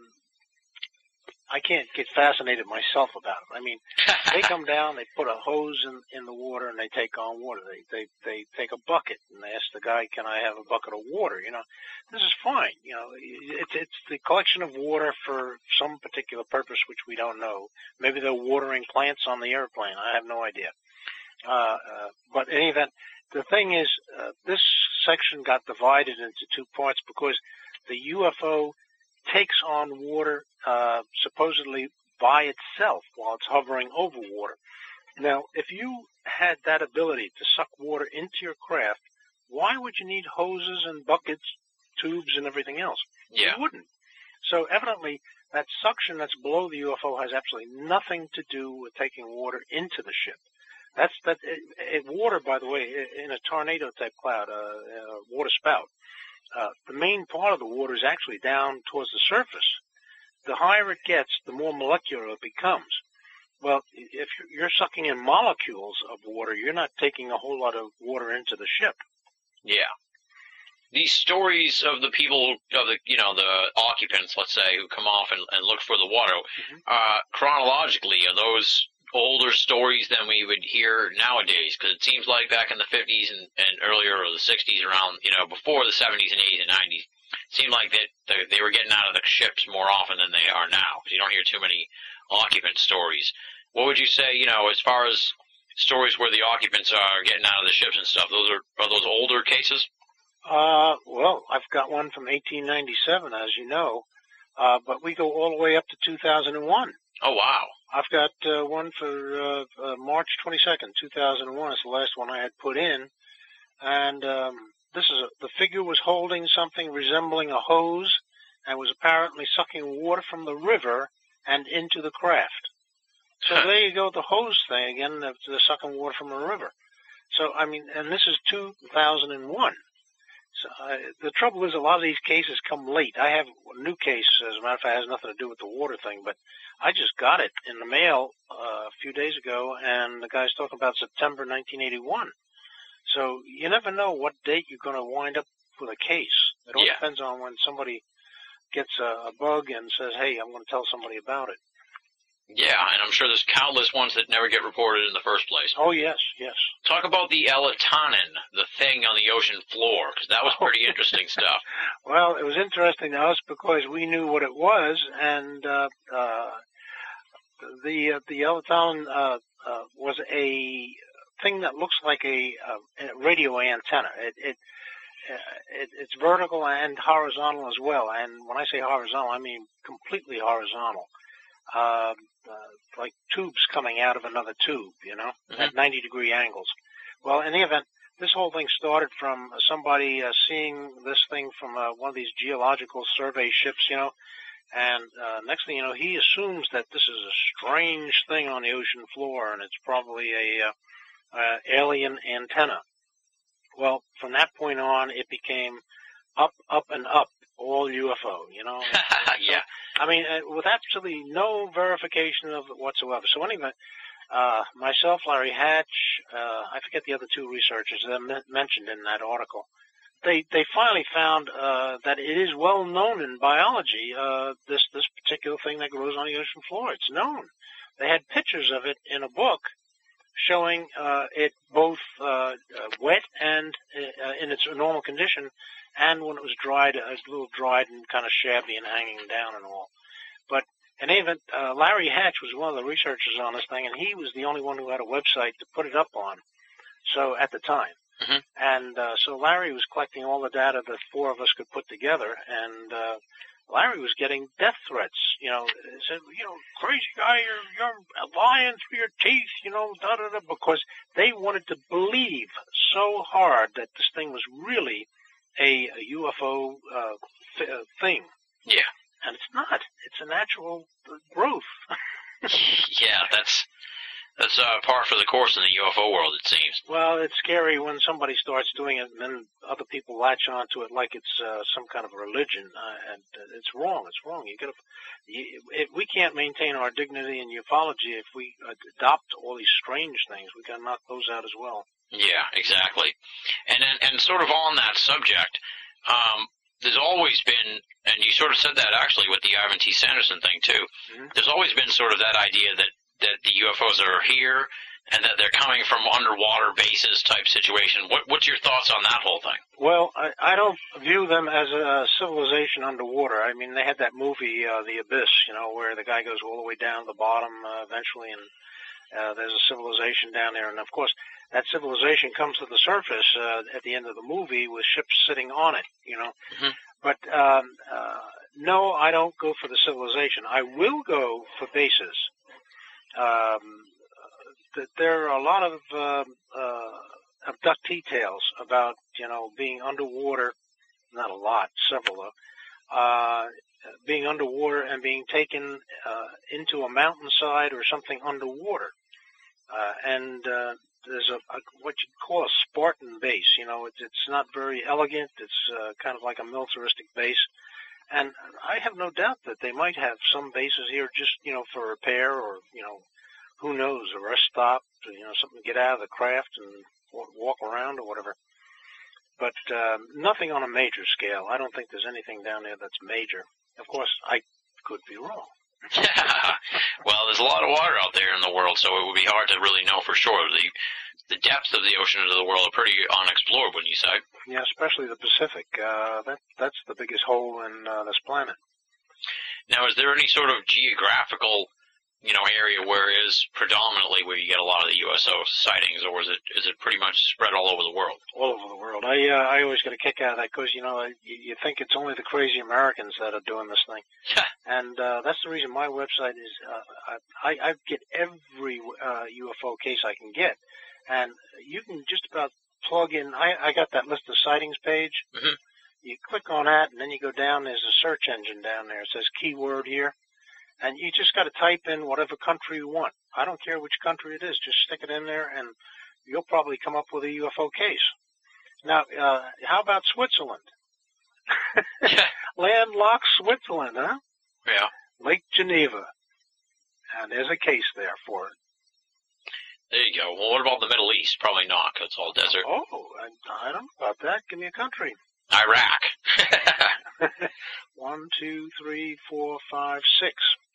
C: I can't get fascinated myself about it. I mean, they come down, they put a hose in in the water, and they take on water. They they they take a bucket and they ask the guy, "Can I have a bucket of water?" You know, this is fine. You know, it's it's the collection of water for some particular purpose which we don't know. Maybe they're watering plants on the airplane. I have no idea. Uh, uh, but in any event, the thing is, uh, this section got divided into two parts because the UFO takes on water uh, supposedly by itself while it's hovering over water. Now, if you had that ability to suck water into your craft, why would you need hoses and buckets, tubes, and everything else?
B: Yeah.
C: You wouldn't. So evidently, that suction that's below the UFO has absolutely nothing to do with taking water into the ship. That's that. It, it, water, by the way, in a tornado type cloud, uh, a water spout, uh, the main part of the water is actually down towards the surface. The higher it gets, the more molecular it becomes. Well, if you're sucking in molecules of water, you're not taking a whole lot of water into the ship.
B: Yeah. These stories of the people, of the, you know, the occupants, let's say, who come off and, and look for the water, mm-hmm. uh, chronologically, are those older stories than we would hear nowadays because it seems like back in the 50s and, and earlier or the 60s around you know before the 70s and 80s and 90s it seemed like that they, they were getting out of the ships more often than they are now you don't hear too many occupant stories. What would you say you know as far as stories where the occupants are getting out of the ships and stuff those are are those older cases?
C: Uh well i've got one from 1897 as you know. Uh but we go all the way up to 2001
B: oh wow
C: I've got uh, one for uh, uh, March 22nd, 2001. It's the last one I had put in, and um, this is a, the figure was holding something resembling a hose and was apparently sucking water from the river and into the craft. So there you go, the hose thing again. They're sucking water from a river. So I mean, and this is 2001. So uh, the trouble is, a lot of these cases come late. I have a new case, as a matter of fact, it has nothing to do with the water thing, but I just got it in the mail uh, a few days ago, and the guy's talking about September 1981. So you never know what date you're going to wind up with a case. It all
B: yeah.
C: depends on when somebody gets a, a bug and says, "Hey, I'm going to tell somebody about it."
B: Yeah, and I'm sure there's countless ones that never get reported in the first place.
C: Oh yes, yes.
B: Talk about the Eltanin, the thing on the ocean floor, because that was pretty interesting stuff.
C: Well, it was interesting to us because we knew what it was, and uh, uh, the uh, the Eltanin uh, uh, was a thing that looks like a, a radio antenna. It, it it, it's vertical and horizontal as well. And when I say horizontal, I mean completely horizontal. Uh, uh, like tubes coming out of another tube, you know,
B: Mhm.
C: at 90 degree angles. Well, in the event, this whole thing started from somebody uh, seeing this thing from uh, one of these geological survey ships, you know, and uh, next thing you know, he assumes that this is a strange thing on the ocean floor, and it's probably a uh, uh, alien antenna. Well, from that point on, it became up, up, and up, all UFO. You know,
B: yeah.
C: I mean, uh, with absolutely no verification of it whatsoever. So anyway, uh, myself, Larry Hatch, uh, I forget the other two researchers that men- mentioned in that article. They they finally found uh, that it is well known in biology. Uh, this this particular thing that grows on the ocean floor, it's known. They had pictures of it in a book showing uh, it both uh, uh, wet and uh, in its normal condition, and when it was dried, it was a little dried and kind of shabby and hanging down and all. But in any event, uh, Larry Hatch was one of the researchers on this thing, and he was the only one who had a website to put it up on. So at the time,
B: Mhm.
C: and uh, so Larry was collecting all the data that four of us could put together, and uh, Larry was getting death threats. You know, said, you know, crazy guy, you're you're lying through your teeth. You know, da da da, because they wanted to believe so hard that this thing was really a, a UFO uh, uh, thing.
B: Yeah.
C: And it's not. It's a natural uh, growth.
B: yeah, that's that's uh, par for the course in the UFO world, it seems.
C: Well, it's scary when somebody starts doing it and then other people latch onto it like it's uh, some kind of religion, uh, and uh, it's wrong. It's wrong. You got to. You, we can't maintain our dignity in ufology if we adopt all these strange things. We got to knock those out as well.
B: Yeah, exactly. And and, and sort of on that subject, um, there's always been, and you sort of said that actually with the Ivan T. Sanderson thing too.
C: Mhm.
B: There's always been sort of that idea that that the UFOs are here and that they're coming from underwater bases type situation. What what's your thoughts on that whole thing?
C: Well, I, I don't view them as a civilization underwater. I mean, they had that movie, uh, The Abyss, you know, where the guy goes all the way down to the bottom uh, eventually, and uh, there's a civilization down there. And of course, that civilization comes to the surface uh, at the end of the movie with ships sitting on it, you know.
B: Mhm.
C: But um, uh, no, I don't go for the civilization. I will go for bases. Um, th- there are a lot of um uh, abductee tales about you know being underwater. Not a lot, several though. Uh, being underwater and being taken uh, into a mountainside or something underwater, uh, and uh, there's a, a what you call a Spartan base. You know, it's it's not very elegant. It's uh, kind of like a militaristic base, and I have no doubt that they might have some bases here just you know for repair or you know who knows a rest stop, you know something to get out of the craft and walk around or whatever. But um, nothing on a major scale. I don't think there's anything down there that's major. Of course, I could be wrong.
B: well, there's a lot of water out there in the world, so it would be hard to really know for sure. The the depths of the oceans of the world are pretty unexplored, wouldn't you say?
C: Yeah, especially the Pacific. Uh, that that's the biggest hole in uh, this planet.
B: Now, is there any sort of geographical, you know, area where it is predominantly where you get a lot of the USO sightings, or is it is it pretty much spread all over the world?
C: all over the world. I uh, I always get a kick out of that because you know you, you think it's only the crazy Americans that are doing this thing, and uh, that's the reason my website is. Uh, I I get every uh, UFO case I can get, and you can just about plug in. I I got that list of sightings page.
B: Mhm.
C: You click on that, and then you go down. There's a search engine down there. It says keyword here. And you just got to type in whatever country you want. I don't care which country it is. Just stick it in there, and you'll probably come up with a UFO case. Now, uh, how about Switzerland? Landlocked Switzerland, huh?
B: Yeah.
C: Lake Geneva. And there's a case there for it.
B: There you go. Well, what about the Middle East? Probably not, 'cause it's all desert.
C: Oh, I, I don't know about that. Give me a country.
B: Iraq.
C: One, two, three, four, five, six.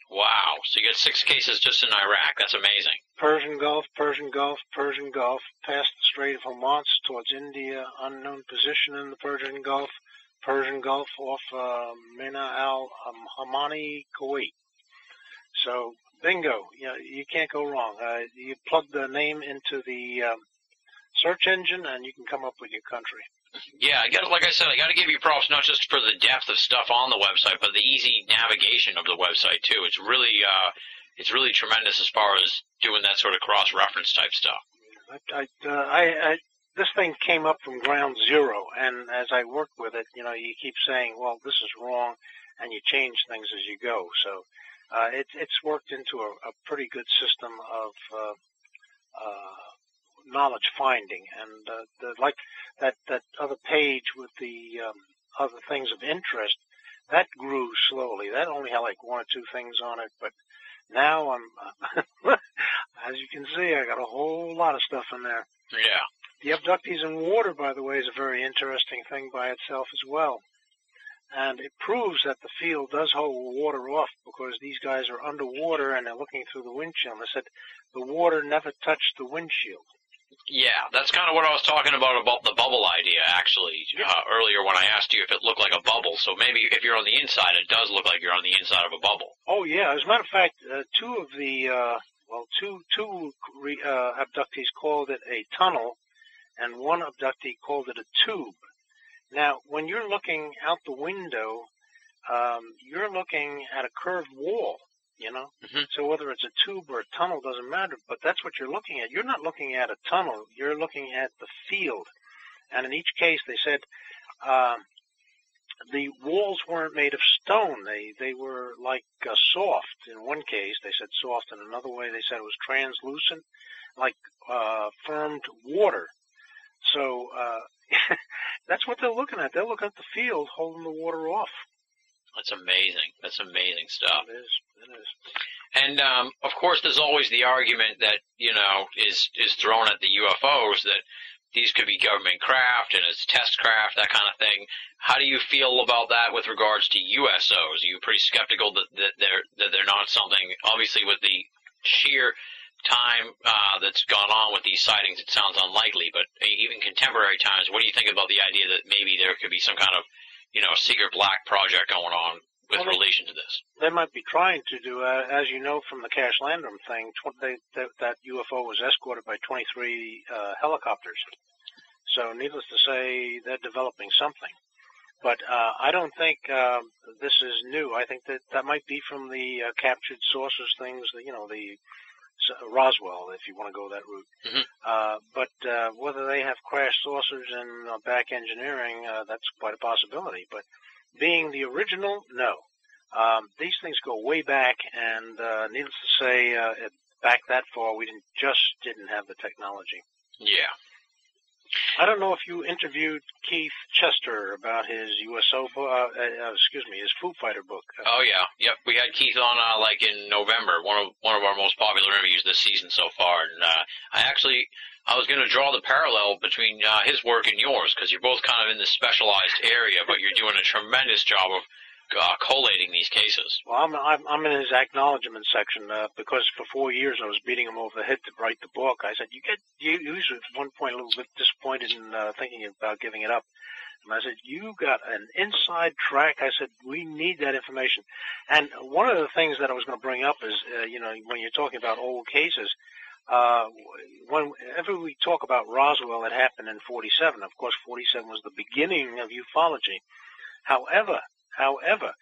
B: Wow. So you get six cases just in Iraq. That's amazing.
C: Persian Gulf, Persian Gulf, Persian Gulf, past the Strait of Hormuz towards India, unknown position in the Persian Gulf, Persian Gulf off uh, Mina al Hamani, Kuwait. So, bingo, you, know, you can't go wrong. Uh, you plug the name into the um, search engine, and you can come up with your country.
B: Yeah, I got like I said, I got to give you props not just for the depth of stuff on the website, but the easy navigation of the website too. It's really uh, it's really tremendous as far as doing that sort of cross reference type stuff.
C: I, I, uh, I, I this thing came up from ground zero, and as I worked with it, you know, you keep saying, "Well, this is wrong," and you change things as you go. So uh, it, it's worked into a, a pretty good system of uh, uh, knowledge finding, and uh, the, like that that other page with the um, other things of interest that grew slowly. That only had like one or two things on it, but now I'm, as you can see, I got a whole lot of stuff in there.
B: Yeah.
C: The abductees in water, by the way, is a very interesting thing by itself as well. And it proves that the field does hold water off because these guys are underwater and they're looking through the windshield. They said the water never touched the windshield.
B: Yeah, that's kind of what I was talking about about the bubble idea actually uh, earlier when I asked you if it looked like a bubble. So maybe if you're on the inside, it does look like you're on the inside of a bubble.
C: Oh yeah, as a matter of fact, uh, two of the uh, well, two two re, uh, abductees called it a tunnel, and one abductee called it a tube. Now, when you're looking out the window, um, you're looking at a curved wall you know?
B: Mm-hmm.
C: So whether it's a tube or a tunnel doesn't matter, but that's what you're looking at. You're not looking at a tunnel, you're looking at the field. And in each case, they said uh, the walls weren't made of stone. They they were like uh, soft. In one case, they said soft. In another way, they said it was translucent, like uh, firmed water. So uh, that's what they're looking at. They're looking at the field holding the water off.
B: That's amazing. That's amazing stuff.
C: It is. It is.
B: And um, of course, there's always the argument that you know is is thrown at the UFOs that these could be government craft and it's test craft, that kind of thing. How do you feel about that with regards to USOs? Are you pretty skeptical that, that they're that they're not something? Obviously, with the sheer time uh, that's gone on with these sightings, it sounds unlikely. But even contemporary times, what do you think about the idea that maybe there could be some kind of you know secret black project going on with
C: Well,
B: relation to this?
C: They might be trying to do, uh, as you know from the Cash Landrum thing, tw- they, that, that UFO was escorted by 23 uh, helicopters. So, needless to say, they're developing something. But uh, I don't think uh, this is new. I think that that might be from the uh, captured sources things, you know, the Roswell, if you want to go that route.
B: Mhm.
C: Uh, but uh, whether they have crash saucers and uh, back engineering, uh, that's quite a possibility. But being the original, no. Um, these things go way back, and uh, needless to say, uh, back that far, we didn't just didn't have the technology.
B: Yeah.
C: I don't know if you interviewed Keith Chester about his USO, bo- uh, uh, excuse me, his Foo Fighter book.
B: Oh yeah. Yep. We had Keith on uh, like in November, one of one of our most popular interviews this season so far, and uh, I actually I was going to draw the parallel between uh, his work and yours because you're both kind of in this specialized area, but you're doing a tremendous job of uh, collating these cases.
C: Well, I'm, I'm I'm in his acknowledgement section uh, because for four years I was beating him over the head to write the book. I said, "You get you you was at one point a little bit disappointed and uh, thinking about giving it up." And I said, "You got an inside track." I said, "We need that information." And one of the things that I was going to bring up is, uh, you know, when you're talking about old cases, uh, whenever we talk about Roswell, it happened in 47. Of course, 47 was the beginning of ufology. However, however,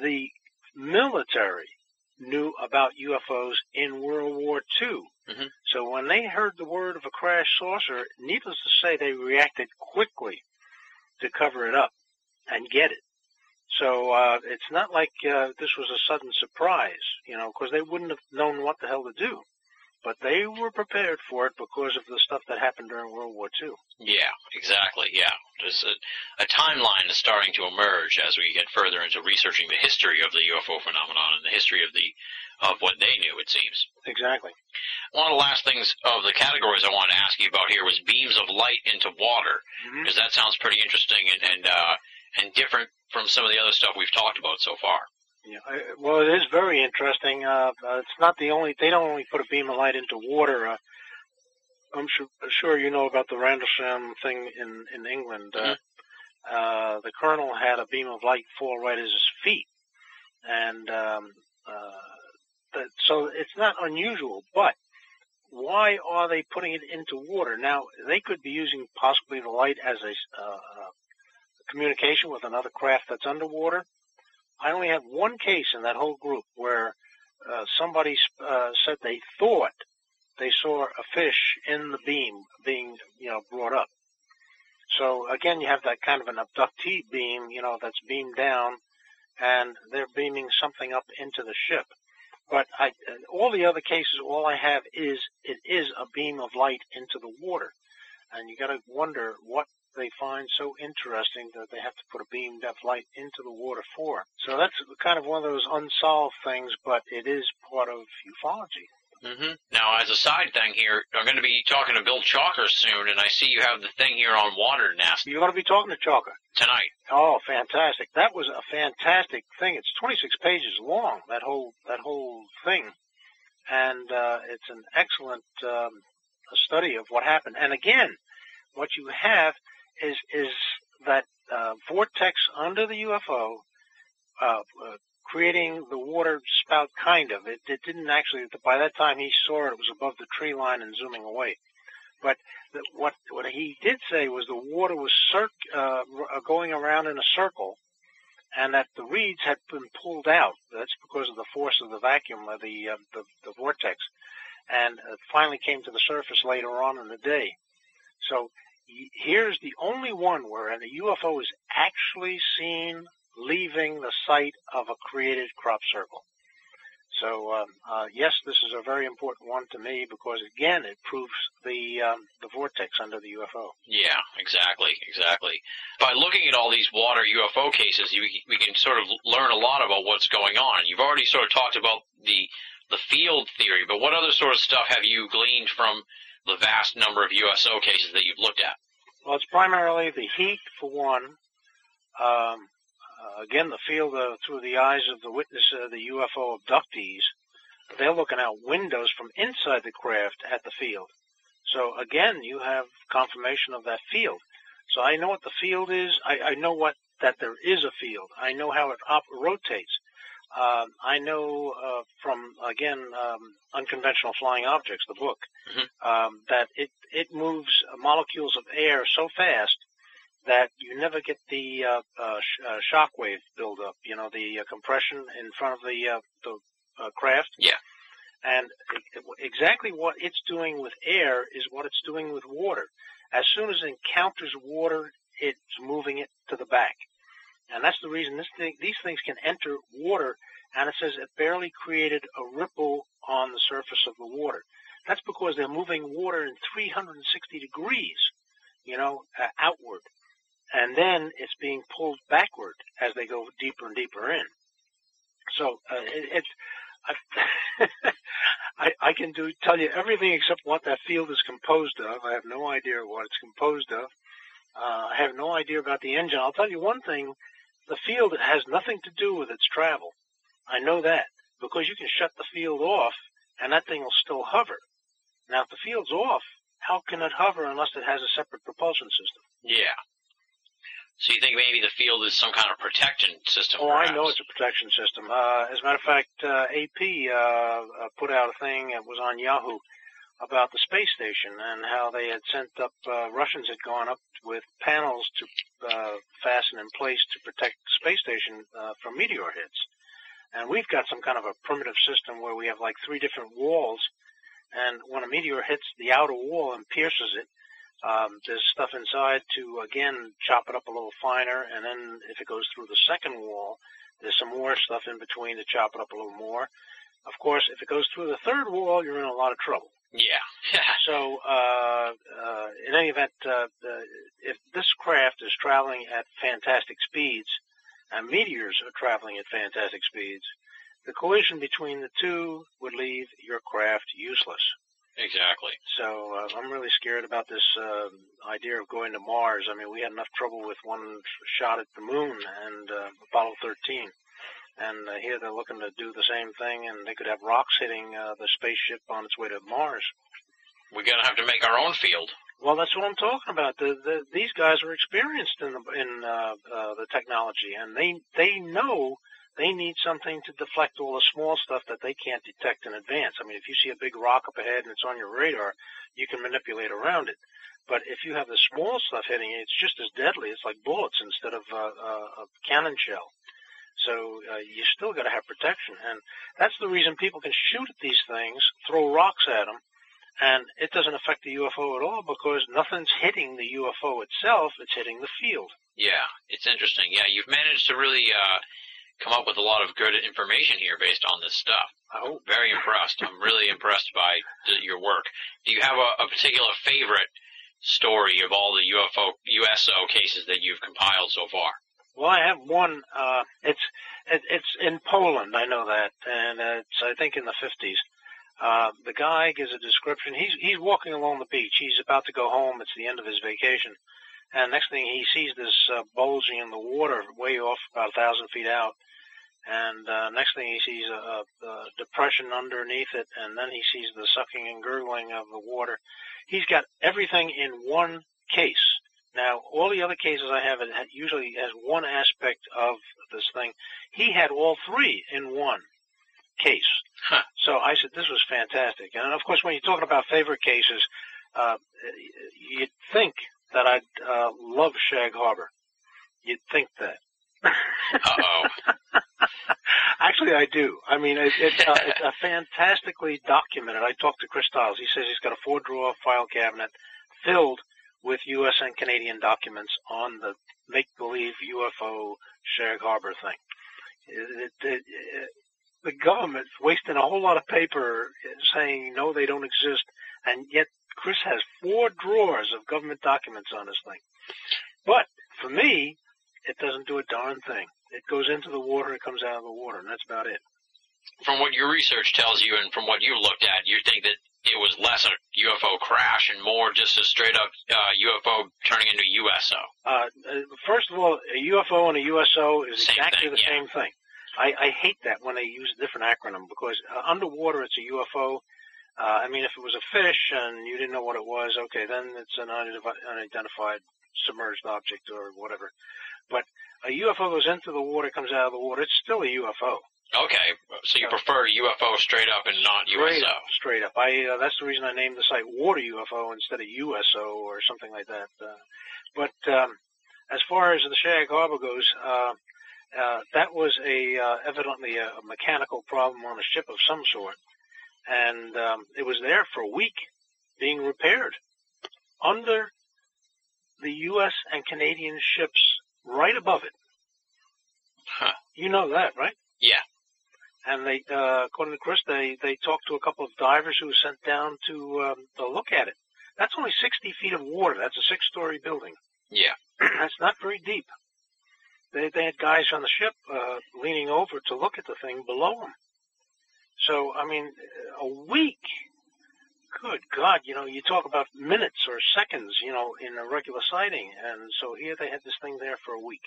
C: the military knew about UFOs in World War II.
B: Mhm.
C: So when they heard the word of a crash saucer, needless to say, they reacted quickly to cover it up and get it. So uh, it's not like uh, this was a sudden surprise, you know, because they wouldn't have known what the hell to do. But they were prepared for it because of the stuff that happened during World War II.
B: Yeah, exactly. Yeah, there's a, a timeline is starting to emerge as we get further into researching the history of the UFO phenomenon and the history of the of what they knew. It seems.
C: Exactly.
B: One of the last things of the categories I wanted to ask you about here was beams of light into water,
C: Mhm.
B: because that sounds pretty interesting and and, uh, and different from some of the other stuff we've talked about so far.
C: Yeah, I- well, it is very interesting. Uh, uh, it's not the only. They don't only put a beam of light into water. Uh, I'm sure, sure you know about the Rendlesham thing in in England. Uh, uh, the colonel had a beam of light fall right at his feet, and um, uh, that, so it's not unusual. But why are they putting it into water? Now, they could be using possibly the light as a uh, communication with another craft that's underwater. I only have one case in that whole group where uh, somebody uh, said they thought they saw a fish in the beam being, you know, brought up. So again, you have that kind of an abductee beam, you know, that's beamed down, and they're beaming something up into the ship. But I, all the other cases, all I have is it is a beam of light into the water, and you got to wonder what they find so interesting that they have to put a beam depth light into the water for. So that's kind of one of those unsolved things, but it is part of ufology.
B: Mm-hmm. Now, as a side thing here, I'm going to be talking to Bill Chalker soon, and I see you have the thing here on water nest.
C: You're going to be talking to Chalker
B: tonight.
C: Oh, fantastic! That was a fantastic thing. It's 26 pages long. That whole that whole thing, and uh, it's an excellent um, study of what happened. And again, what you have is is that uh, vortex under the UFO, uh, uh, creating the water spout. Kind of. It, it didn't actually. By that time he saw it, it was above the tree line and zooming away. But the, what what he did say was the water was circ- uh, uh, going around in a circle, and that the reeds had been pulled out. That's because of the force of the vacuum of the uh, the, the vortex, and it finally came to the surface later on in the day. So here's the only one where a UFO is actually seen leaving the site of a created crop circle. So um, uh, yes, this is a very important one to me because again, it proves the um, the vortex under the UFO.
B: Yeah, exactly, exactly. By looking at all these water UFO cases, you, we can sort of learn a lot about what's going on. You've already sort of talked about the the field theory, but what other sort of stuff have you gleaned from the vast number of USO cases that you've looked at?
C: Well, it's primarily the heat, for one. Um, uh, again, the field uh, through the eyes of the witness, uh, the UFO abductees. They're looking out windows from inside the craft at the field. So again, you have confirmation of that field. So I know what the field is. I, I know what that there is a field. I know how it op- rotates. Uh, I know uh, from again um, unconventional flying objects, the book, mm-hmm. um, that it it moves molecules of air so fast that you never get the uh, uh, sh- uh, shock wave buildup. You know, the uh, compression in front of the uh, the uh, craft.
B: Yeah.
C: And exactly what it's doing with air is what it's doing with water. As soon as it encounters water, it's moving it to the back. And that's the reason thing, these things can enter water, and it says it barely created a ripple on the surface of the water. That's because they're moving water in 360 degrees, you know, uh, outward. And then it's being pulled backward as they go deeper and deeper in. So uh, it, it's, I, I, I can do tell you everything except what that field is composed of. I have no idea what it's composed of. Uh, I have no idea about the engine. I'll tell you one thing the field has nothing to do with its travel. I know that because you can shut the field off and that thing will still hover. Now, if the field's off, how can it hover unless it has a separate propulsion system?
B: Yeah. So you think maybe the field is some kind of protection system?
C: Oh,
B: perhaps?
C: I know it's a protection system. Uh, as a matter of fact, uh, AP uh, uh, put out a thing. It was on Yahoo about the space station and how they had sent up uh, Russians had gone up with panels to uh, fasten in place to protect the space station uh, from meteor hits. And we've got some kind of a primitive system where we have like three different walls, and when a meteor hits the outer wall and pierces it, um, there's stuff inside to again chop it up a little finer, and then if it goes through the second wall, there's some more stuff in between to chop it up a little more. Of course, if it goes through the third wall, you're in a lot of trouble.
B: Yeah.
C: so, uh, uh, in any event, uh, the, if this craft is traveling at fantastic speeds, and meteors are traveling at fantastic speeds, the collision between the two would leave your craft useless.
B: Exactly.
C: So uh, I'm really scared about this uh, idea of going to Mars. I mean, we had enough trouble with one shot at the moon and uh, Apollo 13 and uh, here they're looking to do the same thing, and they could have rocks hitting uh, the spaceship on its way to Mars.
B: We're gonna have to make our own field.
C: Well, that's what I'm talking about. The, the, these guys are experienced in the in uh, uh, the technology, and they they know they need something to deflect all the small stuff that they can't detect in advance. I mean, if you see a big rock up ahead and it's on your radar, you can manipulate around it. But if you have the small stuff hitting it's just as deadly. It's like bullets instead of uh, uh, a cannon shell. So uh, you still got to have protection, and that's the reason people can shoot at these things, throw rocks at them, and it doesn't affect the UFO at all because nothing's hitting the UFO itself; it's hitting the field.
B: Yeah, it's interesting. Yeah, you've managed to really uh, come up with a lot of good information here based on this stuff.
C: Oh,
B: Very impressed. I'm really impressed by th- your work. Do you have a, a particular favorite story of all the UFO USO cases that you've compiled so far?
C: Well, I have one. Uh, it's it, it's in Poland. I know that, and it's I think in the fifties. Uh, the guy gives a description. He's he's walking along the beach. He's about to go home. It's the end of his vacation, and next thing he sees this uh, bulging in the water way off about a thousand feet out. And uh, next thing he sees a, a depression underneath it, and then he sees the sucking and gurgling of the water. He's got everything in one case. Now, all the other cases I have, it usually has one aspect of this thing. He had all three in one case.
B: Huh.
C: So I said, this was fantastic. And of course, when you're talking about favorite cases, uh, you'd think that I'd uh, love Shag Harbor. You'd think that.
B: Uh-oh.
C: Actually, I do. I mean, it, it's, uh, it's a fantastically documented. I talked to Chris Styles. He says he's got a four-drawer file cabinet filled with U.S. and Canadian documents on the make-believe UFO Shag Harbor thing. It, it, it, the government's wasting a whole lot of paper saying no, they don't exist, and yet Chris has four drawers of government documents on this thing. But for me, it doesn't do a darn thing. It goes into the water, it comes out of the water, and that's about it.
B: From what your research tells you and from what you've looked at, you think that it was less a UFO crash and more just a straight up uh, UFO turning into USO.
C: Uh, uh, first of all, a UFO and a USO is
B: Same
C: exactly
B: thing,
C: the
B: yeah.
C: same thing. I, I hate that when they use a different acronym because uh, underwater it's a UFO. Uh, I mean, if it was a fish and you didn't know what it was, okay, then it's an unidentified, unidentified submerged object or whatever. But a UFO goes into the water, comes out of the water. It's still a UFO.
B: Okay, so you prefer UFO straight up and not
C: Straight
B: USO.
C: up, straight up. I uh, that's the reason I named the site Water UFO instead of USO or something like that. Uh, but um, as far as the Shag Harbor goes, uh, uh, that was a uh, evidently a, a mechanical problem on a ship of some sort, and um, it was there for a week being repaired under the U.S. and Canadian ships right above it.
B: Huh.
C: You know that, right? And they, uh, according to Chris, they they talked to a couple of divers who were sent down to um, to look at it. That's only 60 feet of water. That's a six-story building.
B: Yeah.
C: That's not very deep. They they had guys on the ship uh, leaning over to look at the thing below them. So I mean, a week. Good God, you know, you talk about minutes or seconds, you know, in a regular sighting, and so here they had this thing there for a week.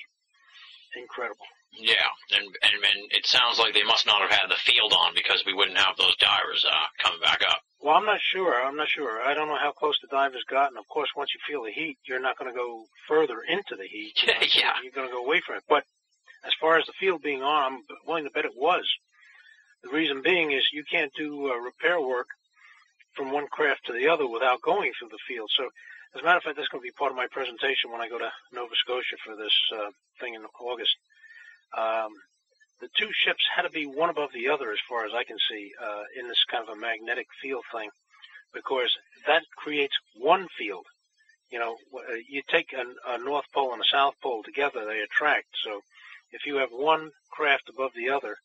C: Incredible.
B: Yeah, and, and and it sounds like they must not have had the field on because we wouldn't have those divers uh, coming back up.
C: Well, I'm not sure. I'm not sure. I don't know how close the divers got, and of course, once you feel the heat, you're not going to go further into the heat. You know,
B: Yeah.
C: You're going to go away from it. But as far as the field being on, I'm willing to bet it was. The reason being is you can't do uh, repair work from one craft to the other without going through the field. So, as a matter of fact, that's going to be part of my presentation when I go to Nova Scotia for this uh, thing in August. Um, the two ships had to be one above the other, as far as I can see, uh, in this kind of a magnetic field thing, because that creates one field. You know, uh, you take a, a North Pole and a South Pole together, they attract. So, if you have one craft above the other,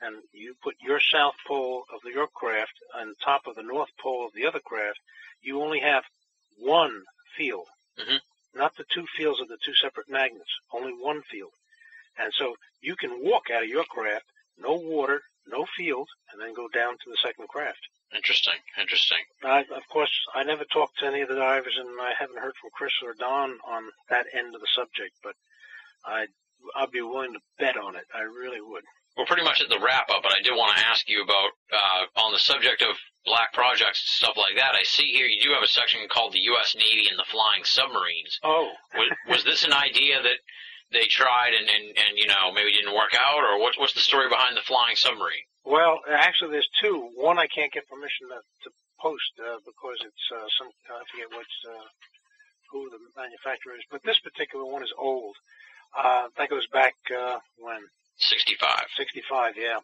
C: and you put your South Pole of your craft on top of the North Pole of the other craft, you only have one field,
B: Mhm.
C: not the two fields of the two separate magnets. Only one field. And so you can walk out of your craft, no water, no field, and then go down to the second craft.
B: Interesting, interesting.
C: I, of course, I never talked to any of the divers, and I haven't heard from Chris or Don on that end of the subject, but I, I'd be willing to bet on it. I really would.
B: We're pretty much at the wrap up, but I did want to ask you about uh, on the subject of black projects stuff like that. I see here you do have a section called the U.S. Navy and the flying submarines.
C: Oh,
B: Was, was this an idea that they tried and, and, and you know maybe didn't work out, or what's what's the story behind the flying submarine?
C: Well, actually, there's two. One I can't get permission to, to post uh, because it's uh, some I forget which uh, who the manufacturer is, but this particular one is old. Uh, that goes back uh, when
B: 65.
C: 65, yeah.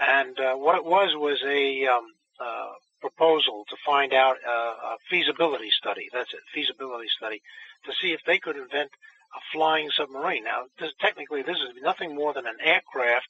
C: And uh, what it was was a um, uh, proposal to find out uh, a feasibility study. That's it, feasibility study, to see if they could invent a flying submarine. Now, this, technically, this is nothing more than an aircraft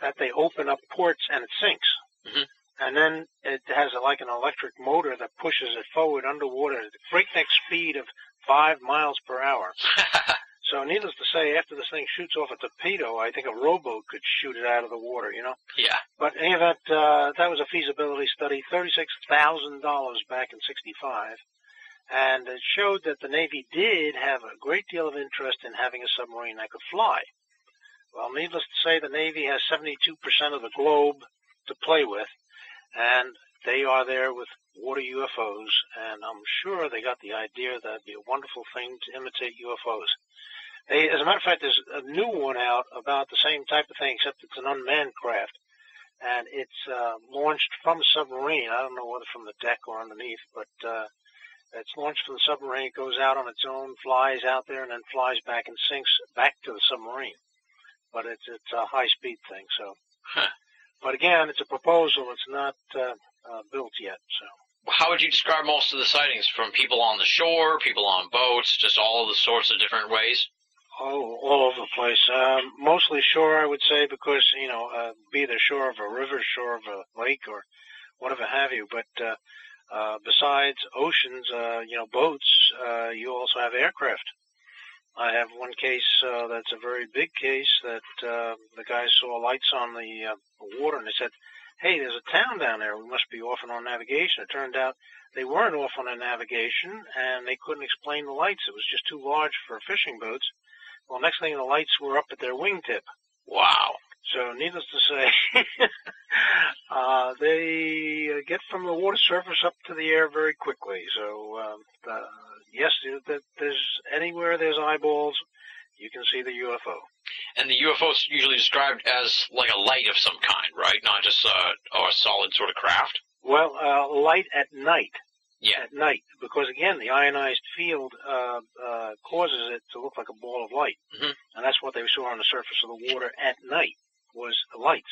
C: that they open up ports and it sinks.
B: Mhm.
C: And then it has a, like an electric motor that pushes it forward underwater at a breakneck speed of five miles per hour. So needless to say, after this thing shoots off a torpedo, I think a rowboat could shoot it out of the water, you know?
B: yeah.
C: But in any event, uh, that was a feasibility study, $36,000 back in 65. And it showed that the Navy did have a great deal of interest in having a submarine that could fly. Well, needless to say, the Navy has 72% of the globe to play with, and they are there with water UFOs, and I'm sure they got the idea that it'd be a wonderful thing to imitate UFOs. They, as a matter of fact, there's a new one out about the same type of thing, except it's an unmanned craft, and it's uh, launched from a submarine. I don't know whether from the deck or underneath, but uh, it's launched from the submarine, it goes out on its own, flies out there, and then flies back and sinks back to the submarine. But it's it's a high speed thing, so.
B: Huh.
C: But again, it's a proposal. It's not uh, uh, built yet, so.
B: How would you describe most of the sightings from people on the shore, people on boats, just all the sorts of different ways?
C: Oh, all over the place. Um, mostly shore, I would say, because you know, uh, be the shore of a river, shore of a lake, or whatever have you. But uh, uh, besides oceans, uh, you know, boats, uh, you also have aircraft. I have one case uh, that's a very big case that uh, the guys saw lights on the uh, water, and they said, "Hey, there's a town down there. We must be off on our navigation." It turned out they weren't off on their navigation, and they couldn't explain the lights. It was just too large for fishing boats. Well, next thing, the lights were up at their wingtip.
B: Wow.
C: So, needless to say, uh, they uh, get from the water surface up to the air very quickly. So, um, uh, yes, th- there's anywhere there's eyeballs, you can see the UFO.
B: And the UFO is usually described as like a light of some kind, right? Not just uh, a solid sort of craft.
C: Well, uh, light at night.
B: Yeah.
C: At night, because again, the ionized field uh, uh, causes it to look like a ball of light,
B: Mhm.
C: and that's what they saw on the surface of the water at night was the lights.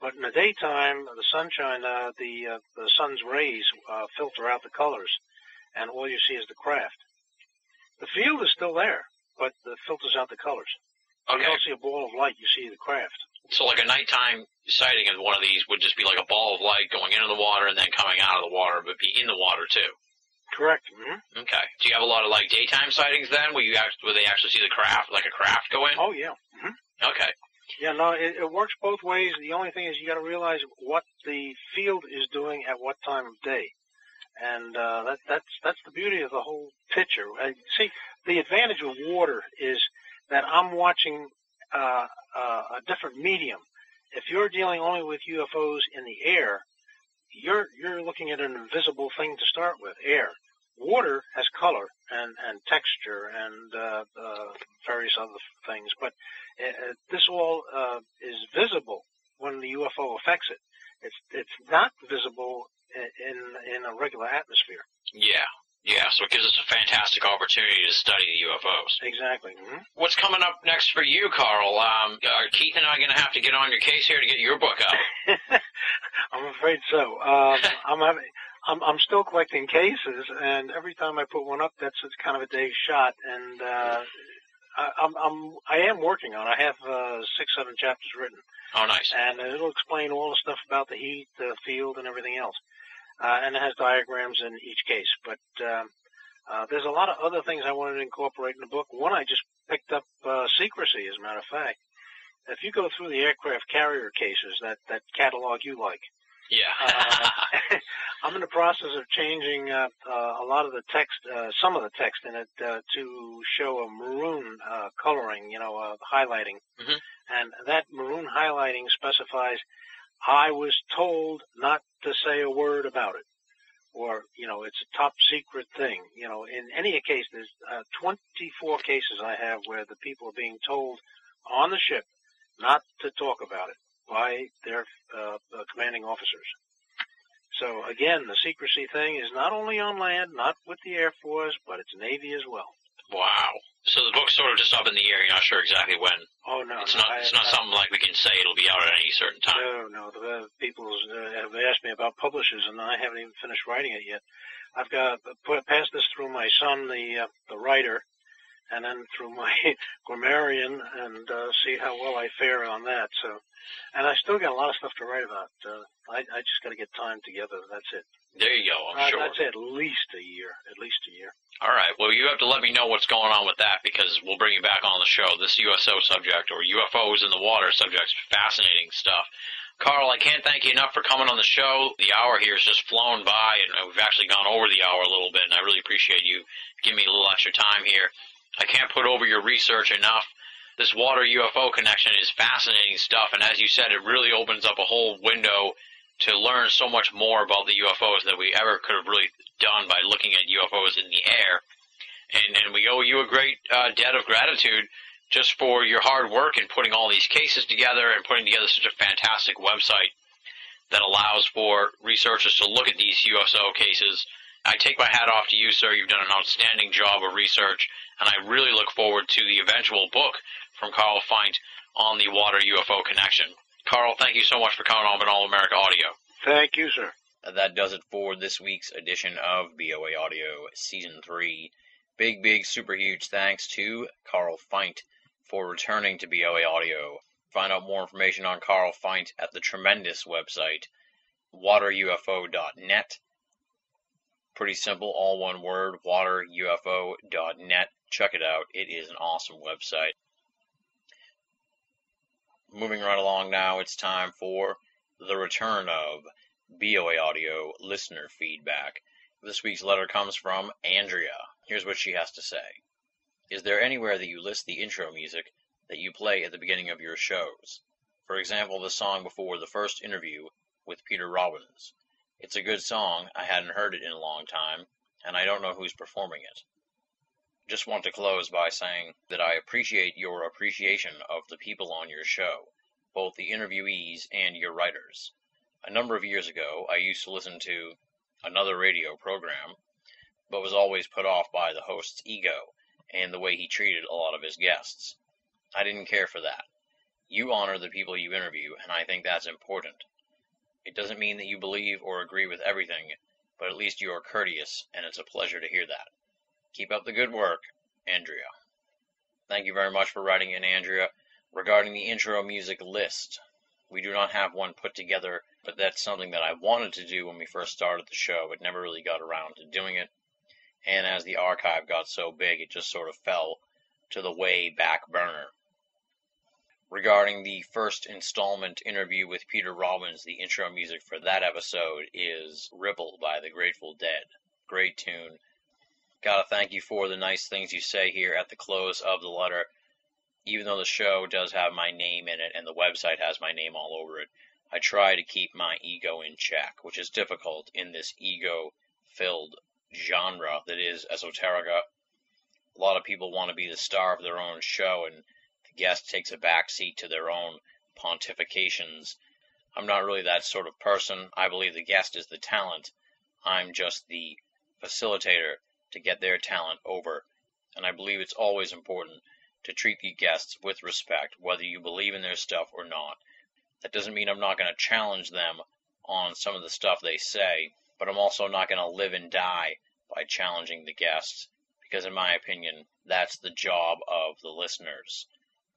C: But in the daytime, the sunshine, uh, the uh, the sun's rays uh, filter out the colors, and all you see is the craft. The field is still there, but it filters out the colors.
B: Okay.
C: You don't see a ball of light; you see the craft.
B: So like a nighttime sighting of one of these would just be like a ball of light going into the water and then coming out of the water, but be in the water too.
C: Correct. hmm
B: Okay. Do you have a lot of like daytime sightings then, where you act, where they actually see the craft, like a craft go in?
C: Oh yeah. hmm
B: Okay.
C: Yeah, no, it, it works both ways. The only thing is you got to realize what the field is doing at what time of day, and uh, that that's that's the beauty of the whole picture. Uh, see, the advantage of water is that I'm watching uh, uh, a different medium. If you're dealing only with UFOs in the air, you're you're looking at an invisible thing to start with, air. Water has color and and texture and uh, uh, various other things, but uh, this all uh, is visible when the UFO affects it. It's it's not visible in in a regular atmosphere.
B: Yeah. Yeah. So it gives us a fantastic opportunity to study the UFOs.
C: Exactly. hmm
B: What's coming up next for you, Carl? Um, are Keith and I going to have to get on your case here to get your book out?
C: I'm afraid so. Um, I'm having. I'm, I'm still collecting cases, and every time I put one up, that's it's kind of a day's shot. And uh, I, I'm, I'm, I am working on. it. I have uh, six, seven chapters written.
B: Oh, nice.
C: and it'll explain all the stuff about the heat, the field, and everything else. Uh, and it has diagrams in each case. But um, uh, there's a lot of other things I wanted to incorporate in the book. One, I just picked up uh, secrecy, as a matter of fact. If you go through the aircraft carrier cases, that, that catalog you like,
B: Yeah.
C: uh, I'm in the process of changing uh, uh, a lot of the text, uh, some of the text in it, uh, to show a maroon uh, coloring, you know, uh, highlighting.
B: Mhm.
C: And that maroon highlighting specifies, I was told not to say a word about it. or you know it's a top secret thing. You know, in any case, there's uh, 24 cases I have where the people are being told on the ship not to talk about it by their uh, uh, commanding officers. So again, the secrecy thing is not only on land, not with the Air Force, but it's Navy as well.
B: Wow. So the book's sort of just up in the air. You're not sure exactly when.
C: Oh no,
B: It's
C: no,
B: not.
C: I-
B: It's not
C: I-
B: something like we can say it'll be out at any certain time.
C: No, no. The uh, people uh, have asked me about publishers, and I haven't even finished writing it yet. I've got to put pass this through my son, the uh, the writer, and then through my grammarian, and uh, see how well I fare on that. So, and I still got a lot of stuff to write about. Uh, I, I just got to get time together. That's it.
B: There you go. I'm
C: Uh,
B: sure.
C: I'd at least a year. At least a year.
B: All right. Well, you have to let me know what's going on with that because we'll bring you back on the show. This USO subject or UFOs in the water subject's fascinating stuff. Carl, I can't thank you enough for coming on the show. The hour here has just flown by, and we've actually gone over the hour a little bit, and I really appreciate you giving me a little extra time here. I can't put over your research enough. This water UFO connection is fascinating stuff, and as you said, it really opens up a whole window to learn so much more about the UFOs that we ever could have really done by looking at UFOs in the air. And, and we owe you a great uh, debt of gratitude just for your hard work in putting all these cases together and putting together such a fantastic website that allows for researchers to look at these USO cases. I take my hat off to you, sir. You've done an outstanding job of research, and I really look forward to the eventual book from Carl Feindt on the water UFO connection. Carl, thank you so much for coming on with All America Audio.
C: Thank you, sir.
B: That does it for this week's edition of BOA Audio Season 3. Big, big, super huge thanks to Carl Feindt for returning to BOA Audio. Find out more information on Carl Feindt at the tremendous website, waterufo.net. Pretty simple, all one word, waterufo.net. Check it out. It is an awesome website. Moving right along now, it's time for the return of BOA Audio listener feedback. This week's letter comes from Andrea. Here's what she has to say. Is there anywhere that you list the intro music that you play at the beginning of your shows? For example, the song before the first interview with Peter Robbins. It's a good song. I hadn't heard it in a long time, and I don't know who's performing it. Just want to close by saying that I appreciate your appreciation of the people on your show, both the interviewees and your writers. A number of years ago, I used to listen to another radio program, but was always put off by the host's ego and the way he treated a lot of his guests. I didn't care for that. You honor the people you interview, and I think that's important. It doesn't mean that you believe or agree with everything, but at least you are courteous, and it's a pleasure to hear that. Keep up the good work, Andrea. Thank you very much for writing in, Andrea. Regarding the intro music list, we do not have one put together, but that's something that I wanted to do when we first started the show, but never really got around to doing it. And as the archive got so big, it just sort of fell to the way back burner. Regarding the first installment interview with Peter Robbins, the intro music for that episode is Ripple by the Grateful Dead. Great tune. Gotta thank you for the nice things you say here at the close of the letter. Even though the show does have my name in it and the website has my name all over it, I try to keep my ego in check, which is difficult in this ego filled genre that is esoterica. A lot of people want to be the star of their own show, and guest takes a back seat to their own pontifications. I'm not really that sort of person. I believe the guest is the talent. I'm just the facilitator to get their talent over. And I believe it's always important to treat the guests with respect, whether you believe in their stuff or not. That doesn't mean I'm not going to challenge them on some of the stuff they say, but I'm also not going to live and die by challenging the guests, because in my opinion, that's the job of the listeners.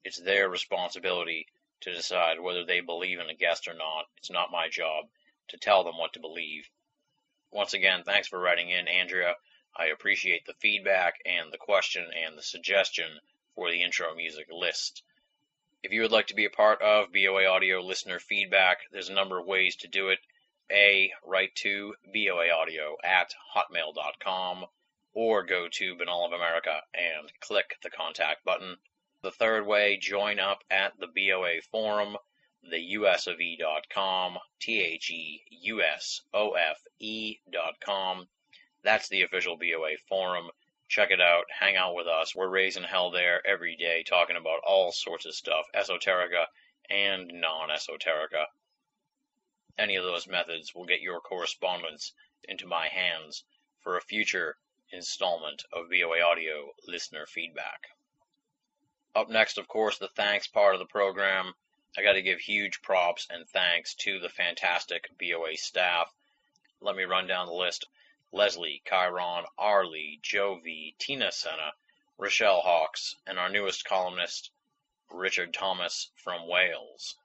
B: It's their responsibility to decide whether they believe in a guest or not. It's not my job to tell them what to believe. Once again, thanks for writing in, Andrea. I appreciate the feedback and the question and the suggestion for the intro music list. If you would like to be a part of BOA Audio listener feedback, there's a number of ways to do it. A, write to boaaudio at hotmail.com or go to Binnall of America and click the contact button. The third way, join up at the BOA forum. theusofe.com, T-H-E-U-S-O-F-E.com. That's the official BOA forum. Check it out. Hang out with us. We're raising hell there every day, talking about all sorts of stuff, esoterica and non-esoterica. Any of those methods will get your correspondence into my hands for a future installment of BOA Audio listener feedback. Up next, of course, the thanks part of the program. I got to give huge props and thanks to the fantastic BOA staff. Let me run down the list. Leslie, Chiron, Arlie, Jovi, Tina Senna, Rochelle Hawks, and our newest columnist, Richard Thomas from Wales.